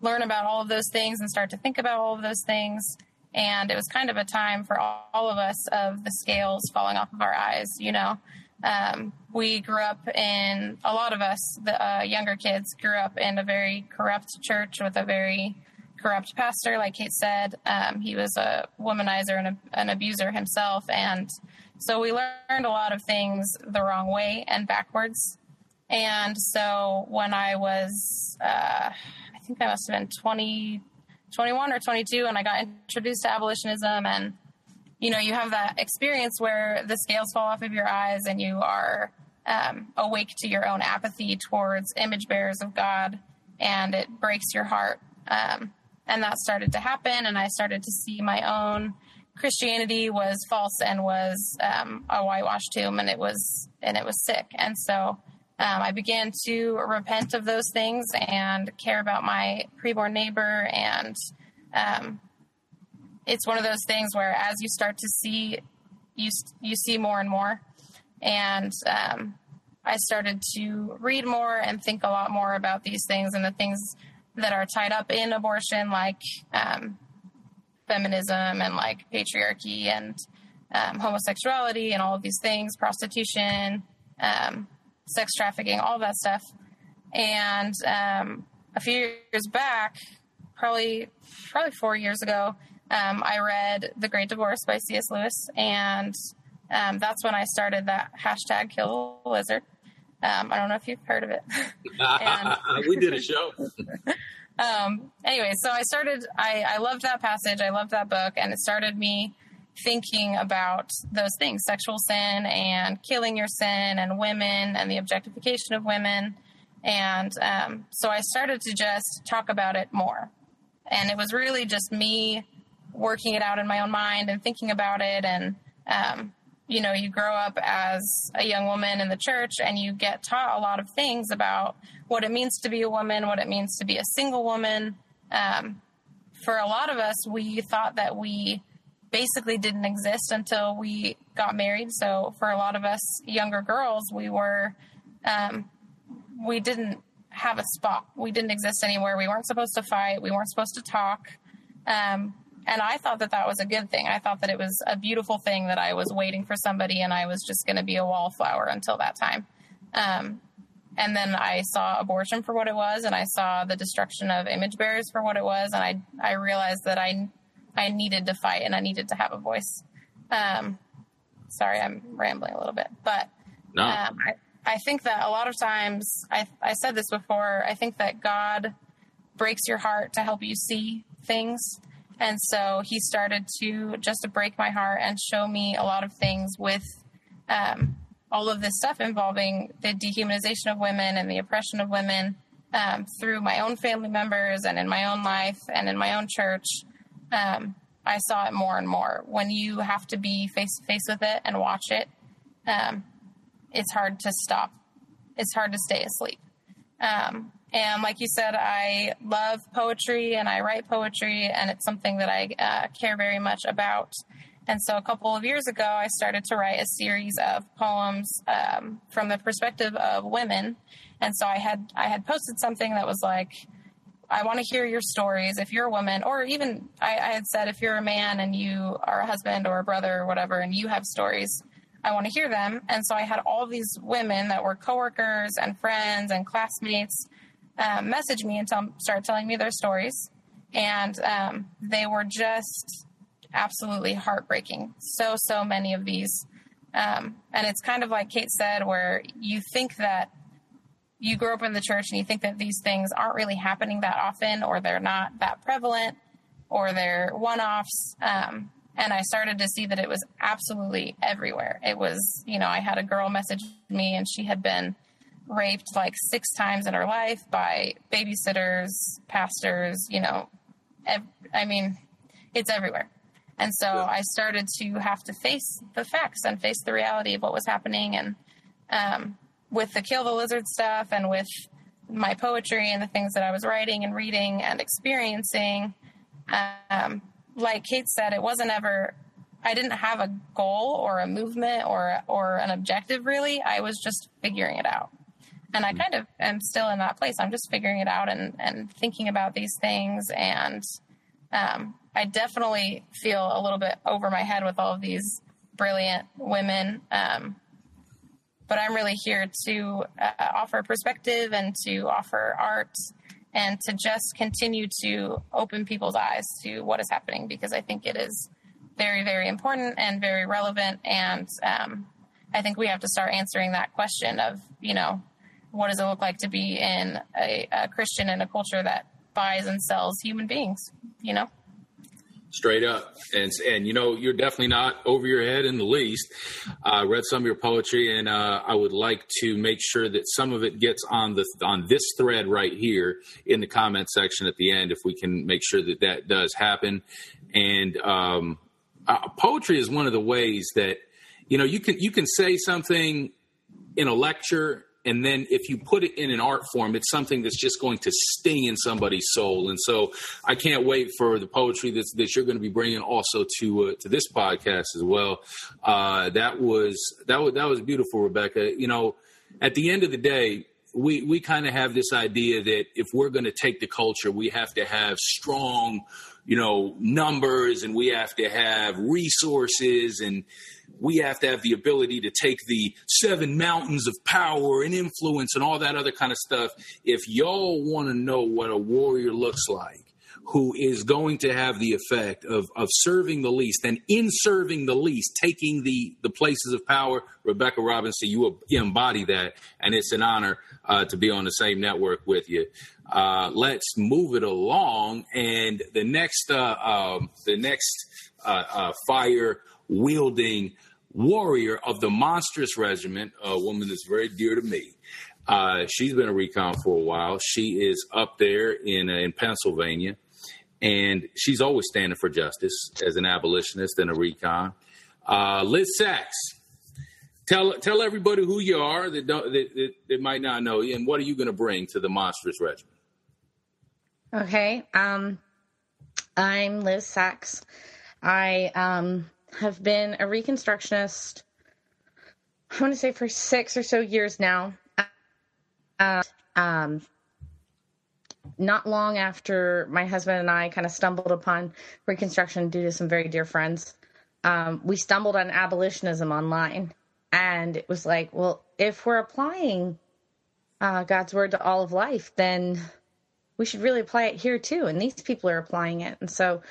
learn about all of those things and start to think about all of those things. And it was kind of a time for all, all of us of the scales falling off of our eyes, you know. Um, we grew up in a lot of us, the uh, younger kids, grew up in a very corrupt church with a very corrupt pastor, like Kate said. Um, he was a womanizer and a, an abuser himself, and so we learned a lot of things the wrong way and backwards. And so when I was, uh, I think I must have been 20, 21 or 22, and I got introduced to abolitionism and you know, you have that experience where the scales fall off of your eyes and you are um, awake to your own apathy towards image bearers of God, and it breaks your heart. Um, and that started to happen, and I started to see my own Christianity was false and was um, a whitewashed tomb, and it was and it was sick. And so um, I began to repent of those things and care about my preborn neighbor and um, it's one of those things where as you start to see you you see more and more. And um, i started to read more and think a lot more about these things and the things that are tied up in abortion like um, feminism and like patriarchy and um, homosexuality and all of these things prostitution um, sex trafficking all that stuff. And um, a few years back probably probably four years ago um, I read The Great Divorce by C.S. Lewis, and um, that's when I started that hashtag Kill the Lizard. Um, I don't know if you've heard of it. and, we did a show. um, anyway, so I started, I, I loved that passage. I loved that book, and it started me thinking about those things sexual sin and killing your sin and women and the objectification of women. And um, so I started to just talk about it more. And it was really just me working it out in my own mind and thinking about it. And um, you know you grow up as a young woman in the church and you get taught a lot of things about what it means to be a woman what it means to be a single woman. Um, for a lot of us we thought that we basically didn't exist until we got married. So for a lot of us younger girls we were um, we didn't have a spot. We didn't exist anywhere. We weren't supposed to fight. We weren't supposed to talk. Um, and I thought that that was a good thing. I thought that it was a beautiful thing that I was waiting for somebody and I was just going to be a wallflower until that time. Um, and then I saw abortion for what it was, and I saw the destruction of image bearers for what it was, and I I realized that I I needed to fight and I needed to have a voice. Um, sorry, I'm rambling a little bit, but no. um, I, I think that a lot of times I I said this before. I think that God breaks your heart to help you see things and so he started to just to break my heart and show me a lot of things with um, all of this stuff involving the dehumanization of women and the oppression of women um, through my own family members and in my own life and in my own church. Um, I saw it more and more. When you have to be face to face with it and watch it, um, it's hard to stop. It's hard to stay asleep. Um, and like you said, I love poetry and I write poetry, and it's something that I uh, care very much about. And so, a couple of years ago, I started to write a series of poems um, from the perspective of women. And so, I had I had posted something that was like, "I want to hear your stories. If you're a woman, or even I, I had said, if you're a man and you are a husband or a brother or whatever, and you have stories, I want to hear them." And so, I had all these women that were coworkers and friends and classmates um, message me and tell, start telling me their stories. And um, they were just absolutely heartbreaking. So, so many of these. Um, and it's kind of like Kate said, where you think that you grow up in the church and you think that these things aren't really happening that often or they're not that prevalent or they're one offs. Um, and I started to see that it was absolutely everywhere. It was, you know, I had a girl message me and she had been raped like six times in her life by babysitters, pastors, you know, ev- I mean, it's everywhere. And so yeah. I started to have to face the facts and face the reality of what was happening. And um, with the Kill the Lizard stuff and with my poetry and the things that I was writing and reading and experiencing, um, like Kate said, it wasn't ever. I didn't have a goal or a movement or or an objective really. I was just figuring it out and I kind of am still in that place. I'm just figuring it out and, and thinking about these things. And um, I definitely feel a little bit over my head with all of these brilliant women. Um, but I'm really here to uh, offer perspective and to offer art and to just continue to open people's eyes to what is happening because I think it is very, very important and very relevant. And um, I think we have to start answering that question of, you know, what does it look like to be in a, a Christian in a culture that buys and sells human beings? You know? Straight up. And and you know you're definitely not over your head in the least. I uh, read some of your poetry and uh, i would like to make sure that some of it gets on the on this thread right here in the comment section at the end if we can make sure that that does happen. And um, uh, poetry is one of the ways that you know you can you can say something in a lecture and then if you put it in an art form it's something that's just going to sting in somebody's soul. And so i can't wait for the poetry that, that you're going to be bringing also to uh, to this podcast as well. Uh, that was that was that was beautiful rebecca. You know at the end of the day we we kind of have this idea that if we're going to take the culture we have to have strong you know numbers and we have to have resources and we have to have the ability to take the seven mountains of power and influence and all that other kind of stuff. If y'all want to know what a warrior looks like, who is going to have the effect of, of serving the least and in serving the least, taking the, the places of power, Rebecca Robinson, you embody that. And it's an honor uh, to be on the same network with you. Uh, let's move it along. And the next, uh, um, the next uh, uh, fire wielding warrior of the monstrous regiment, a woman that's very dear to me. Uh, she's been a recon for a while. She is up there in uh, in Pennsylvania, and she's always standing for justice as an abolitionist and a recon. Uh, Liz Sachs, tell tell everybody who you are that don't that, that, that might not know you, and what are you going to bring to the monstrous regiment? Okay, um, I'm Liz Sachs. I um, have been a reconstructionist, I want to say for six or so years now. Uh, um, not long after my husband and I kind of stumbled upon Reconstruction due to some very dear friends, um, we stumbled on abolitionism online. And it was like, well, if we're applying uh, God's word to all of life, then we should really apply it here too. And these people are applying it. And so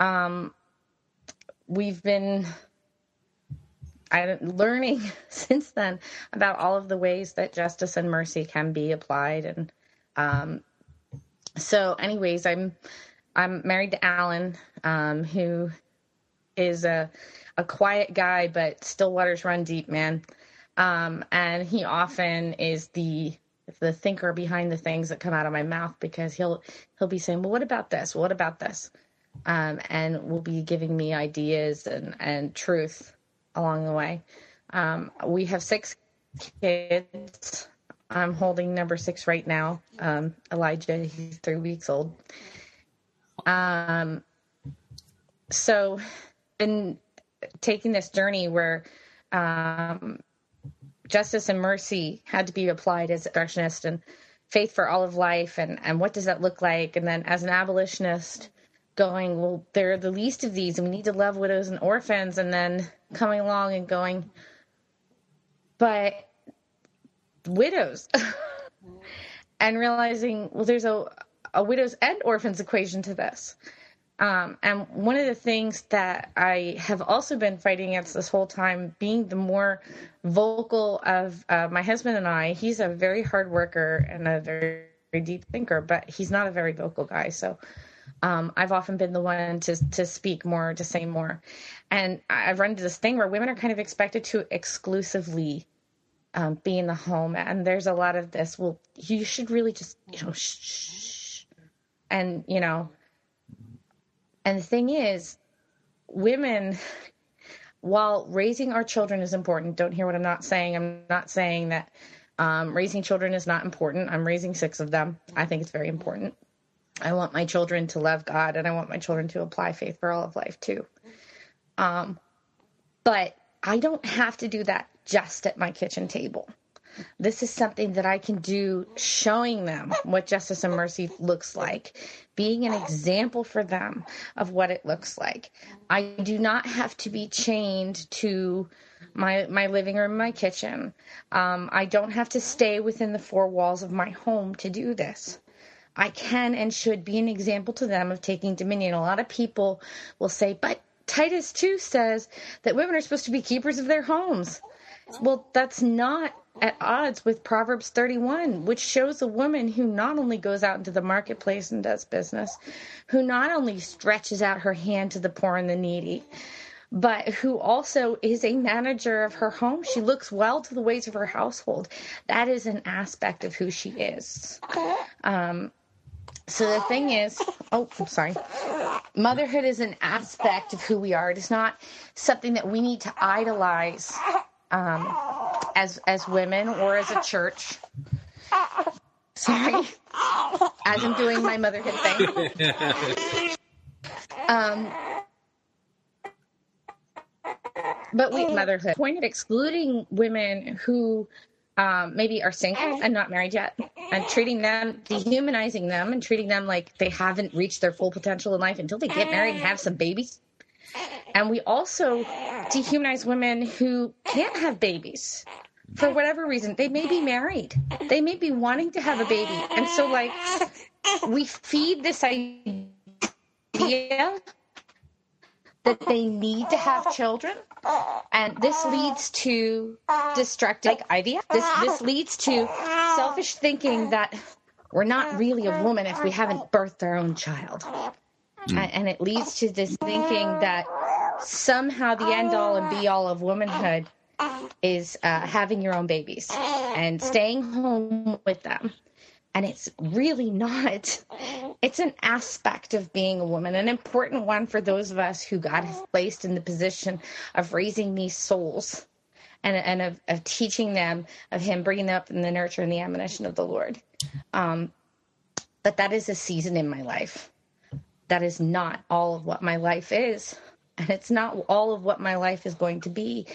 um, we've been I'm learning since then about all of the ways that justice and mercy can be applied. And um, so anyways i'm i'm married to alan um, who is a a quiet guy but still waters run deep man. Um, and he often is the the thinker behind the things that come out of my mouth because he'll he'll be saying well what about this? What about this um, and will be giving me ideas and, and truth along the way. Um, we have six kids. I'm holding number six right now. Um, Elijah, he's three weeks old. Um, so, in taking this journey where um, justice and mercy had to be applied as a abolitionist and faith for all of life, and and what does that look like? And then as an abolitionist, going, well, they're the least of these, and we need to love widows and orphans, and then coming along and going, but widows, and realizing, well, there's a a widows and orphans equation to this. Um, and one of the things that I have also been fighting against this whole time, being the more vocal of uh, my husband and I, he's a very hard worker and a very, very deep thinker, but he's not a very vocal guy. So um, I've often been the one to to speak more, to say more, and I've run into this thing where women are kind of expected to exclusively um, be in the home, and there's a lot of this. Well, you should really just you know shh, and you know, and the thing is, women. While raising our children is important, don't hear what I'm not saying. I'm not saying that um, raising children is not important. I'm raising six of them. I think it's very important. I want my children to love God and I want my children to apply faith for all of life too. Um, but I don't have to do that just at my kitchen table. This is something that I can do showing them what justice and mercy looks like, being an example for them of what it looks like. I do not have to be chained to my my living room, my kitchen. Um, I don't have to stay within the four walls of my home to do this. I can and should be an example to them of taking dominion. A lot of people will say, but Titus 2 says that women are supposed to be keepers of their homes. Well, that's not at odds with Proverbs 31, which shows a woman who not only goes out into the marketplace and does business, who not only stretches out her hand to the poor and the needy, but who also is a manager of her home. She looks well to the ways of her household. That is an aspect of who she is. Um, so the thing is, oh, I'm sorry. Motherhood is an aspect of who we are. It is not something that we need to idolize um, as as women or as a church. Sorry, as I'm doing my motherhood thing. Um, but we motherhood point of excluding women who um, maybe are single and not married yet, and treating them, dehumanizing them, and treating them like they haven't reached their full potential in life until they get married and have some babies. And we also dehumanize women who can't have babies for whatever reason. They may be married, they may be wanting to have a baby. And so, like, we feed this idea that they need to have children and this leads to destructive like IVF. This this leads to selfish thinking that we're not really a woman if we haven't birthed our own child. Mm. And it leads to this thinking that somehow the end all and be all of womanhood is uh, having your own babies and staying home with them and it's really not. It's an aspect of being a woman, an important one for those of us who God has placed in the position of raising these souls and, and of, of teaching them, of Him bringing them up in the nurture and the admonition of the Lord. Um, but that is a season in my life. That is not all of what my life is. And it's not all of what my life is going to be.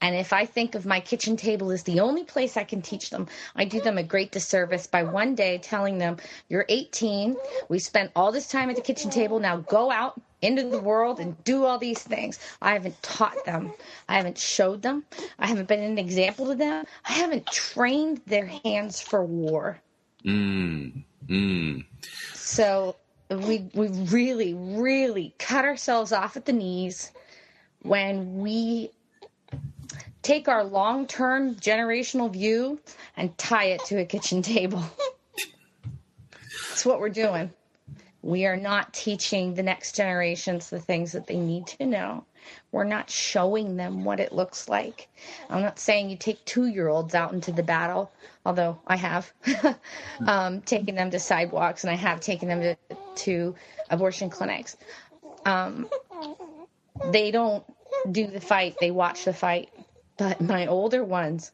And if I think of my kitchen table as the only place I can teach them, I do them a great disservice by one day telling them, You're 18. We spent all this time at the kitchen table. Now go out into the world and do all these things. I haven't taught them. I haven't showed them. I haven't been an example to them. I haven't trained their hands for war. Mm. Mm. So we we really, really cut ourselves off at the knees when we take our long term generational view and tie it to a kitchen table. That's what we're doing. We are not teaching the next generations the things that they need to know. We're not showing them what it looks like. I'm not saying you take two year olds out into the battle, although I have um, taken them to sidewalks and I have taken them to, to abortion clinics. Um, they don't do the fight, they watch the fight. But my older ones,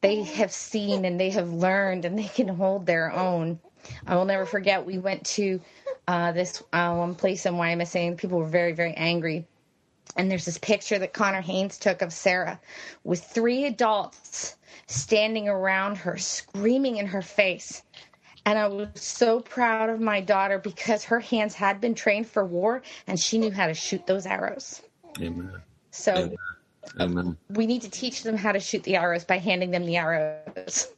they have seen and they have learned and they can hold their own. I will never forget. We went to uh, this uh, one place in YMSA, and people were very, very angry. And there's this picture that Connor Haynes took of Sarah with three adults standing around her, screaming in her face. And I was so proud of my daughter because her hands had been trained for war and she knew how to shoot those arrows. Amen. So Amen. Amen. we need to teach them how to shoot the arrows by handing them the arrows,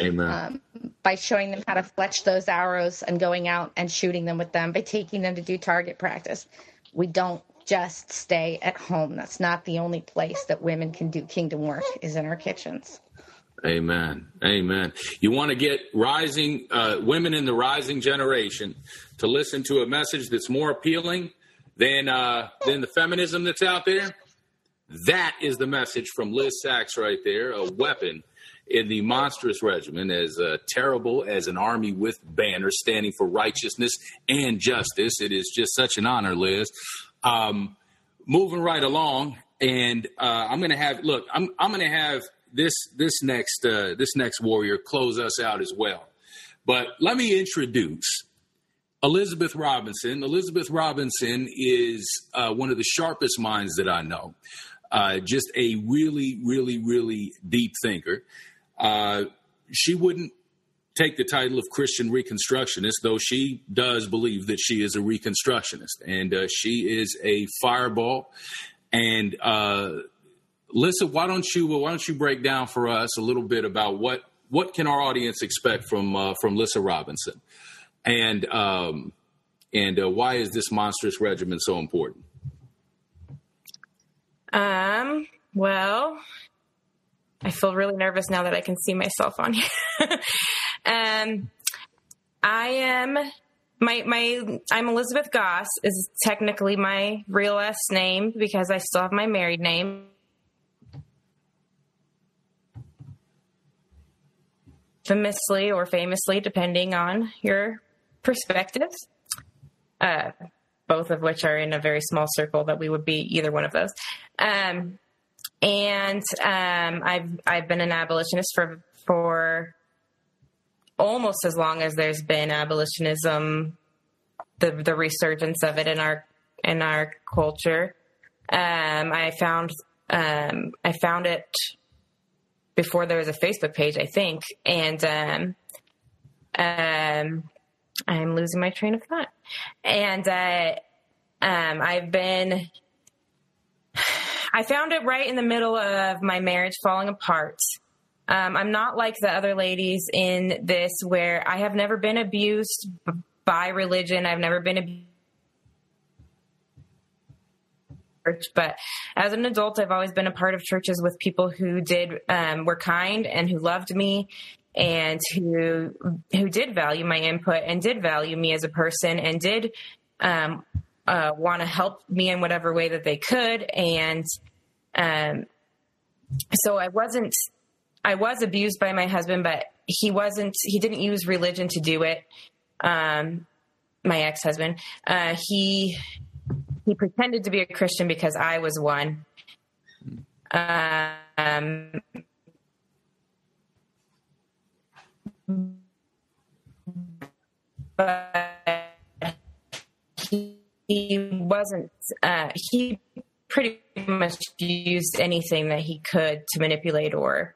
Amen. um, by showing them how to fletch those arrows and going out and shooting them with them, by taking them to do target practice. We don't just stay at home. That's not the only place that women can do kingdom work is in our kitchens. Amen. Amen. You want to get rising uh, women in the rising generation to listen to a message that's more appealing than uh, than the feminism that's out there. That is the message from Liz Sachs right there, a weapon in the monstrous regiment, as uh, terrible as an army with banners standing for righteousness and justice. It is just such an honor, Liz. Um, moving right along, and uh, I'm going to have look. I'm I'm going to have this this next uh, this next warrior close us out as well. But let me introduce Elizabeth Robinson. Elizabeth Robinson is uh, one of the sharpest minds that I know. Uh, just a really, really, really deep thinker. Uh, she wouldn't take the title of Christian Reconstructionist, though she does believe that she is a Reconstructionist, and uh, she is a fireball. And uh, Lissa, why don't you why don't you break down for us a little bit about what what can our audience expect from uh, from Lissa Robinson, and um, and uh, why is this monstrous regiment so important? Um, well, I feel really nervous now that I can see myself on here. um, I am my my I'm Elizabeth Goss is technically my real last name because I still have my married name. Famously or famously, depending on your perspective. Uh, both of which are in a very small circle that we would be either one of those. Um, and um, I've I've been an abolitionist for for almost as long as there's been abolitionism, the the resurgence of it in our in our culture. Um, I found um, I found it before there was a Facebook page, I think, and um, um, I'm losing my train of thought. And uh, um, I've been, I found it right in the middle of my marriage falling apart. Um, I'm not like the other ladies in this where I have never been abused b- by religion. I've never been abused. But as an adult, I've always been a part of churches with people who did um, were kind and who loved me and who who did value my input and did value me as a person and did um, uh, want to help me in whatever way that they could. And um, so I wasn't I was abused by my husband but he wasn't he didn't use religion to do it um, my ex-husband. Uh, he he pretended to be a Christian because I was one. Um, but he, he wasn't uh, he pretty much used anything that he could to manipulate or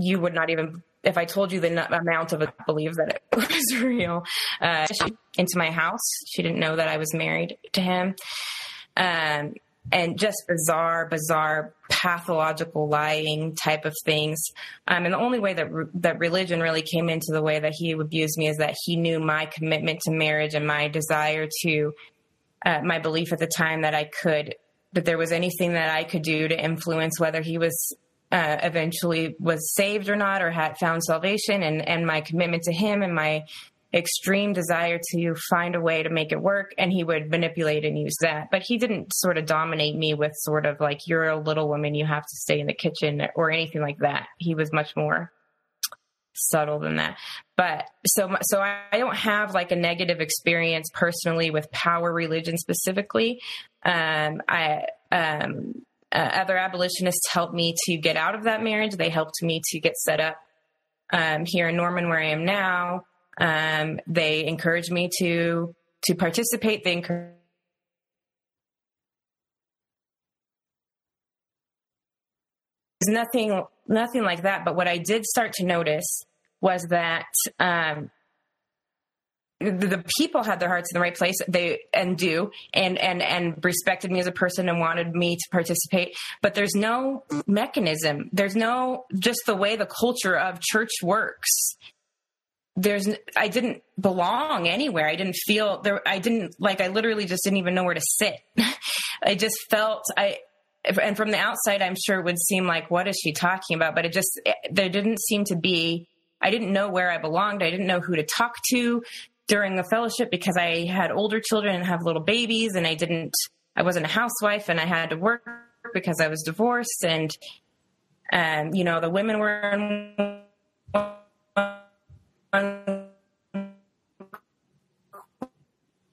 you would not even if I told you the amount of it, believe that it was real. Uh, into my house, she didn't know that I was married to him, um, and just bizarre, bizarre, pathological lying type of things. Um, and the only way that re- that religion really came into the way that he abused me is that he knew my commitment to marriage and my desire to uh, my belief at the time that I could that there was anything that I could do to influence whether he was uh, eventually was saved or not or had found salvation and and my commitment to him and my extreme desire to find a way to make it work and he would manipulate and use that but he didn't sort of dominate me with sort of like you're a little woman you have to stay in the kitchen or anything like that he was much more subtle than that but so so i don't have like a negative experience personally with power religion specifically um i um uh, other abolitionists helped me to get out of that marriage. They helped me to get set up um, here in Norman, where I am now. Um, they encourage me to to participate. They encouraged nothing nothing like that. But what I did start to notice was that um, the, the people had their hearts in the right place. They and do and and and respected me as a person and wanted me to participate. But there's no mechanism. There's no just the way the culture of church works. There's I didn't belong anywhere. I didn't feel there. I didn't like. I literally just didn't even know where to sit. I just felt I and from the outside, I'm sure it would seem like, what is she talking about? But it just, it, there didn't seem to be, I didn't know where I belonged. I didn't know who to talk to during the fellowship because I had older children and have little babies and I didn't, I wasn't a housewife and I had to work because I was divorced and, um, you know, the women were in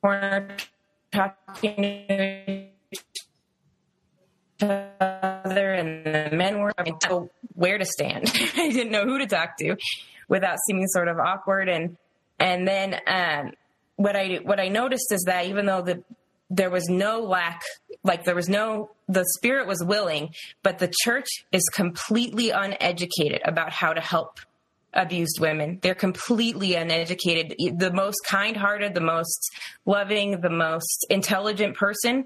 corner talking other and the men were know where to stand. I didn't know who to talk to without seeming sort of awkward and and then um, what I what I noticed is that even though the there was no lack like there was no the spirit was willing but the church is completely uneducated about how to help abused women. They're completely uneducated. The most kind-hearted the most loving the most intelligent person.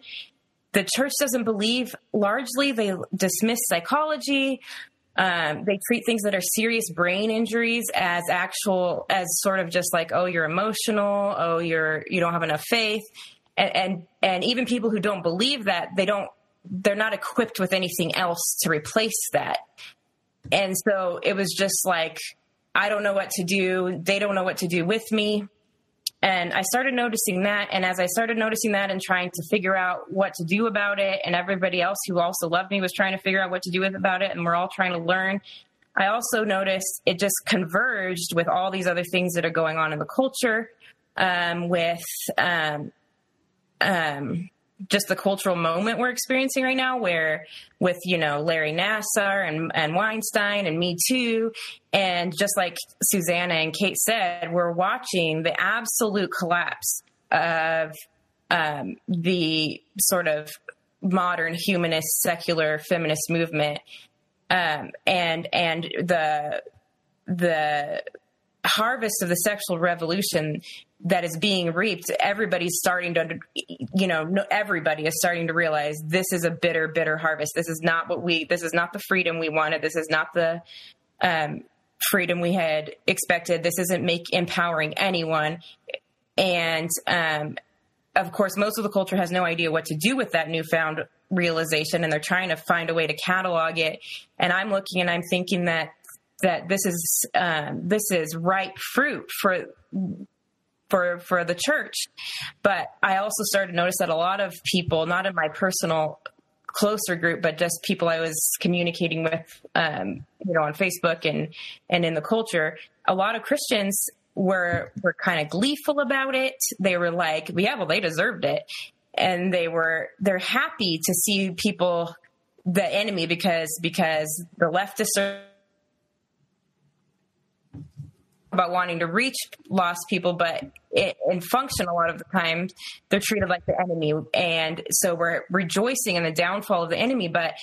The church doesn't believe largely they dismiss psychology. Um, they treat things that are serious brain injuries as actual as sort of just like oh you're emotional oh you're you don't have enough faith. And and, and even people who don't believe that they don't they're not equipped with anything else to replace that. And so it was just like i don't know what to do they don't know what to do with me and I started noticing that. And as I started noticing that and trying to figure out what to do about it, and everybody else who also loved me was trying to figure out what to do with about it, and we're all trying to learn. I also noticed it just converged with all these other things that are going on in the culture, um, with um, um, just the cultural moment we're experiencing right now where with you know larry nassar and, and weinstein and me too and just like Suzannah and kate said we're watching the absolute collapse of um, the sort of modern humanist secular feminist movement um, and and the the harvest of the sexual revolution that is being reaped everybody's starting to you know everybody is starting to realize this is a bitter bitter harvest. This is not what we this is not the freedom we wanted. This is not the um, freedom we had expected. This isn't make empowering anyone. And um, of course most of the culture has no idea what to do with that newfound realization and they're trying to find a way to catalog it. And i'm looking and i'm thinking that that this is um, this is ripe fruit for for for the church. But I also started to notice that a lot of people, not in my personal closer group, but just people I was communicating with, um, you know, on Facebook and and in the culture, a lot of Christians were were kind of gleeful about it. They were like, "Yeah, well, they deserved it," and they were they're happy to see people the enemy because because the leftists are about wanting to reach lost people, but it, in function, a lot of the time, they're treated like the enemy. And so we're rejoicing in the downfall of the enemy, but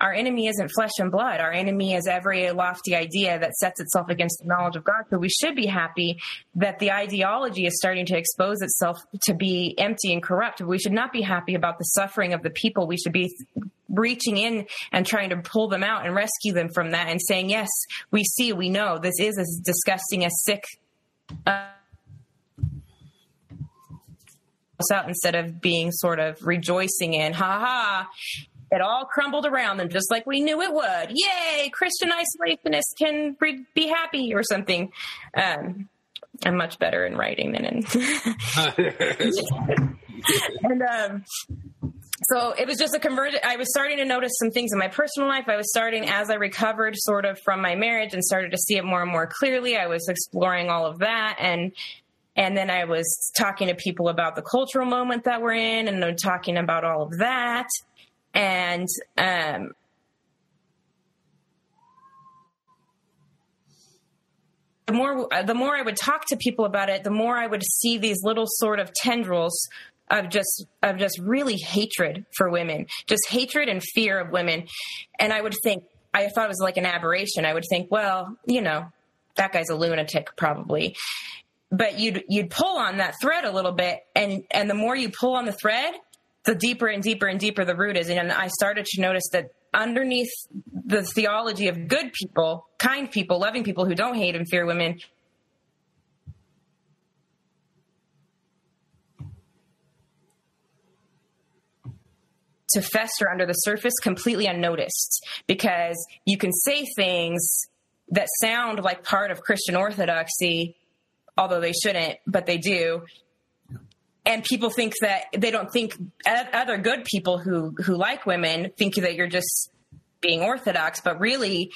our enemy isn't flesh and blood. Our enemy is every lofty idea that sets itself against the knowledge of God. So we should be happy that the ideology is starting to expose itself to be empty and corrupt. We should not be happy about the suffering of the people. We should be reaching in and trying to pull them out and rescue them from that and saying, yes, we see, we know this is as disgusting as sick. Uh, out instead of being sort of rejoicing in, ha ha, it all crumbled around them just like we knew it would. Yay, Christian isolationists can be happy or something. Um, I'm much better in writing than in. and um, so it was just a conversion. I was starting to notice some things in my personal life. I was starting as I recovered sort of from my marriage and started to see it more and more clearly. I was exploring all of that and and then I was talking to people about the cultural moment that we're in and talking about all of that and um, the more the more I would talk to people about it, the more I would see these little sort of tendrils of just of just really hatred for women, just hatred and fear of women. And I would think I thought it was like an aberration. I would think, well, you know, that guy's a lunatic probably. But you'd you'd pull on that thread a little bit and and the more you pull on the thread, the deeper and deeper and deeper the root is. And I started to notice that underneath the theology of good people, kind people, loving people who don't hate and fear women, to fester under the surface completely unnoticed because you can say things that sound like part of Christian orthodoxy, although they shouldn't, but they do. And people think that they don't think other good people who who like women think that you're just being orthodox, but really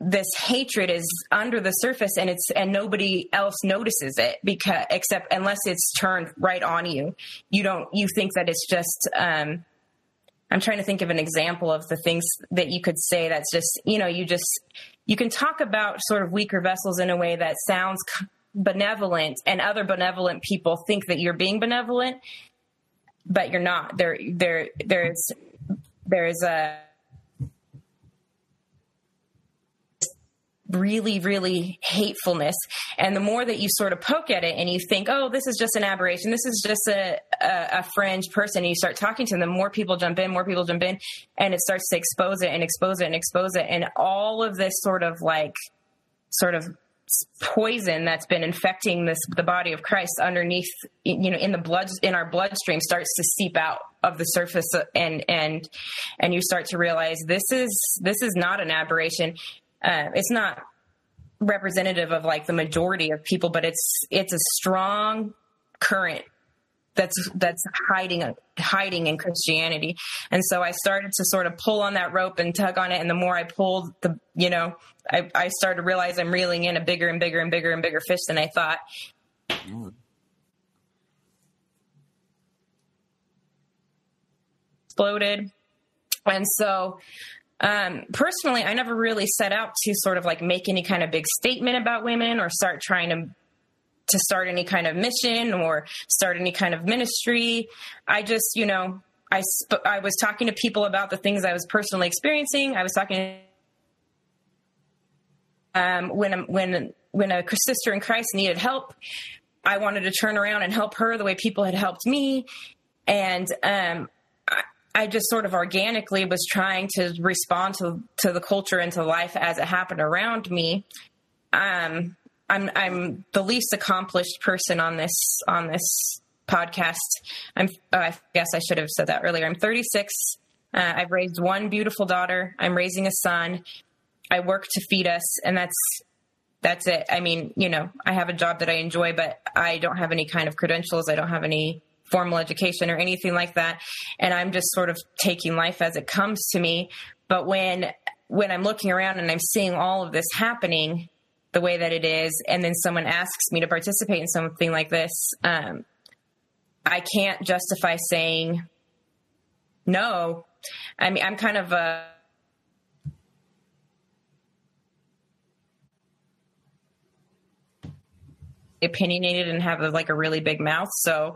this hatred is under the surface and it's and nobody else notices it because except unless it's turned right on you. You don't you think that it's just um I'm trying to think of an example of the things that you could say that's just, you know, you just, you can talk about sort of weaker vessels in a way that sounds benevolent and other benevolent people think that you're being benevolent, but you're not. There, there, there's, there's a, really, really hatefulness. And the more that you sort of poke at it and you think, oh, this is just an aberration, this is just a, a, a, fringe person, and you start talking to them, the more people jump in, more people jump in, and it starts to expose it and expose it and expose it. And all of this sort of like, sort of poison that's been infecting this the body of Christ underneath you know in the blood in our bloodstream starts to seep out of the surface and and and you start to realize this is this is not an aberration. Uh, it's not representative of like the majority of people, but it's it's a strong current that's that's hiding hiding in Christianity. And so I started to sort of pull on that rope and tug on it. And the more I pulled, the you know, I, I started to realize I'm reeling in a bigger and bigger and bigger and bigger fish than I thought. Mm. Exploded. And so um, personally, I never really set out to sort of like make any kind of big statement about women or start trying to to start any kind of mission or start any kind of ministry. I just, you know, I sp- I was talking to people about the things I was personally experiencing. I was talking um, when when when a sister in Christ needed help. I wanted to turn around and help her the way people had helped me, and um, I just sort of organically was trying to respond to to the culture and to life as it happened around me. Um, I'm I'm the least accomplished person on this on this podcast. I'm oh, I guess I should have said that earlier. I'm 36. Uh, I've raised one beautiful daughter. I'm raising a son. I work to feed us, and that's that's it. I mean, you know, I have a job that I enjoy, but I don't have any kind of credentials. I don't have any formal education or anything like that and i'm just sort of taking life as it comes to me but when when i'm looking around and i'm seeing all of this happening the way that it is and then someone asks me to participate in something like this um, i can't justify saying no i mean i'm kind of a opinionated and have a, like a really big mouth so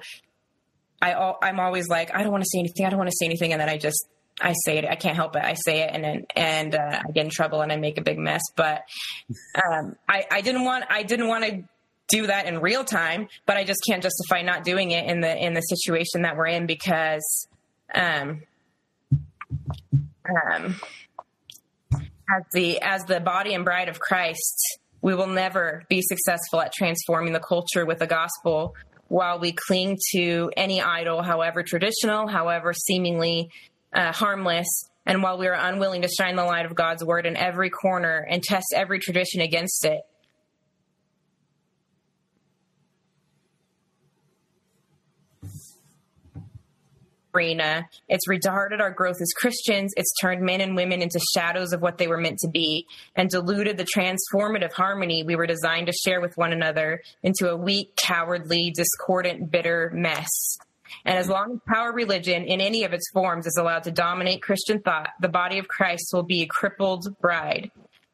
I I'm always like I don't want to say anything. I don't want to say anything, and then I just I say it. I can't help it. I say it, and and uh, I get in trouble and I make a big mess. But um, I I didn't want I didn't want to do that in real time, but I just can't justify not doing it in the in the situation that we're in because um um as the as the body and bride of Christ, we will never be successful at transforming the culture with the gospel while we cling to any idol, however traditional, however seemingly uh, harmless, and while we are unwilling to shine the light of God's word in every corner and test every tradition against it. arena. It's retarded our growth as Christians. It's turned men and women into shadows of what they were meant to be and diluted the transformative harmony we were designed to share with one another into a weak, cowardly, discordant, bitter mess. And as long as power religion in any of its forms is allowed to dominate Christian thought, the body of Christ will be a crippled bride,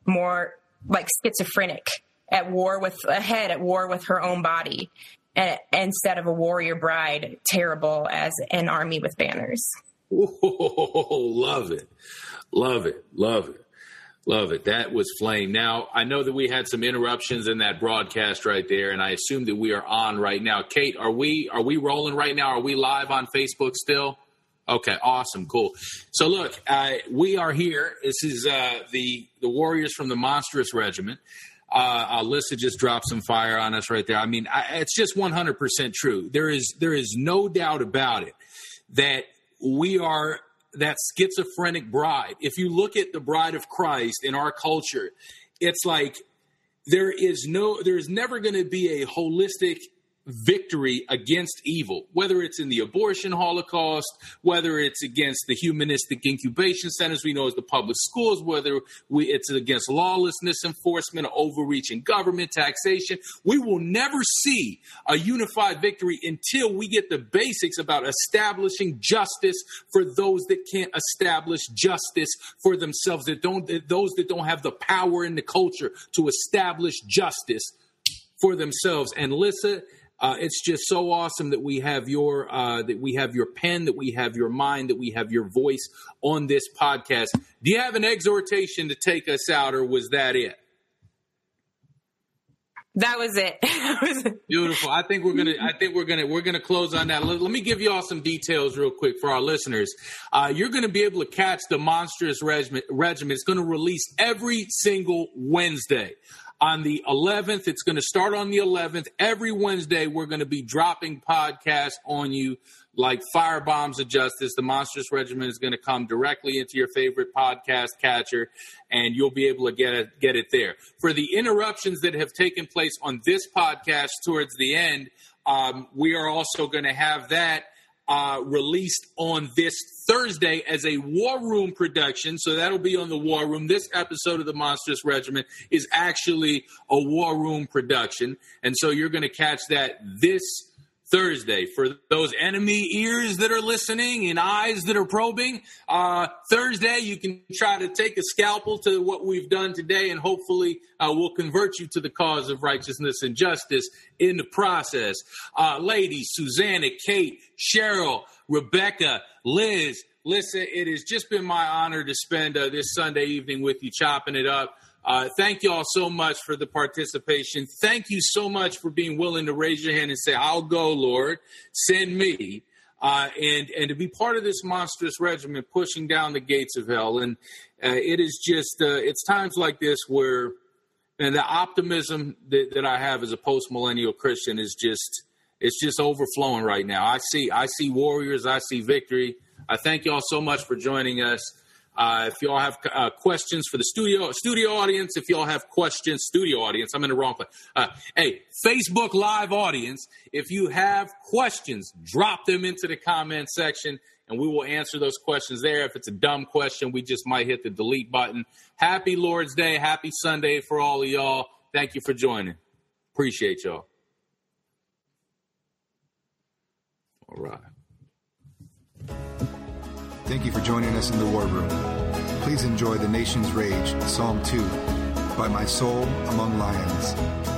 more like schizophrenic, at war with a head at war with her own body, instead of a warrior bride, terrible as an army with banners. Love it. Love it. Love it. Love it. That was flame. Now, I know that we had some interruptions in that broadcast right there, and I assume that we are on right now. Kate, are we are we rolling right now? Are we live on Facebook still? Okay, awesome, cool. So look, uh, we are here. This is uh, the the Warriors from the Monstrous Regiment. Uh, Alyssa just dropped some fire on us right there. I mean, I, it's just 100% true. There is there is no doubt about it that we are that schizophrenic bride. If you look at the bride of Christ in our culture, it's like there is no there's never going to be a holistic victory against evil, whether it's in the abortion holocaust, whether it's against the humanistic incubation centers we know as the public schools, whether we, it's against lawlessness enforcement, overreaching government, taxation. We will never see a unified victory until we get the basics about establishing justice for those that can't establish justice for themselves, that don't, those that don't have the power in the culture to establish justice for themselves. And Lissa, uh, it's just so awesome that we have your uh, that we have your pen, that we have your mind, that we have your voice on this podcast. Do you have an exhortation to take us out, or was that it? That was it. Beautiful. I think we're gonna. I think we're gonna. We're gonna close on that. Let, let me give you all some details real quick for our listeners. Uh, you're gonna be able to catch the Monstrous Regiment. Regiment. It's gonna release every single Wednesday on the 11th. It's going to start on the 11th. Every Wednesday, we're going to be dropping podcasts on you like Fire Bombs of Justice. The Monstrous Regiment is going to come directly into your favorite podcast catcher, and you'll be able to get it, get it there. For the interruptions that have taken place on this podcast towards the end, um, we are also going to have that uh, released on this Thursday as a War Room production. So that'll be on the War Room. This episode of the Monstrous Regiment is actually a War Room production. And so you're going to catch that this Thursday. For those enemy ears that are listening and eyes that are probing, uh, Thursday you can try to take a scalpel to what we've done today, and hopefully uh, we'll convert you to the cause of righteousness and justice in the process. Uh, ladies, Suzannah, Kate, Cheryl, Rebecca, Liz, listen, it has just been my honor to spend uh, this Sunday evening with you, chopping it up. Uh, thank you all so much for the participation. Thank you so much for being willing to raise your hand and say, I'll go, Lord, send me. Uh, and, and to be part of this monstrous regiment pushing down the gates of hell. And uh, it is just, uh, it's times like this where, and the optimism that, that I have as a post millennial Christian is just, it's just overflowing right now. I see, I see warriors, I see victory. I thank you all so much for joining us. Uh, if y'all have uh, questions for the studio studio audience, if y'all have questions, studio audience, I'm in the wrong place. Uh, hey, Facebook Live audience, if you have questions, drop them into the comment section, and we will answer those questions there. If it's a dumb question, we just might hit the delete button. Happy Lord's Day, happy Sunday for all of y'all. Thank you for joining. Appreciate y'all. All right. Thank you for joining us in the War Room. Please enjoy The Nation's Rage, Psalm 2, by My Soul Among Lions.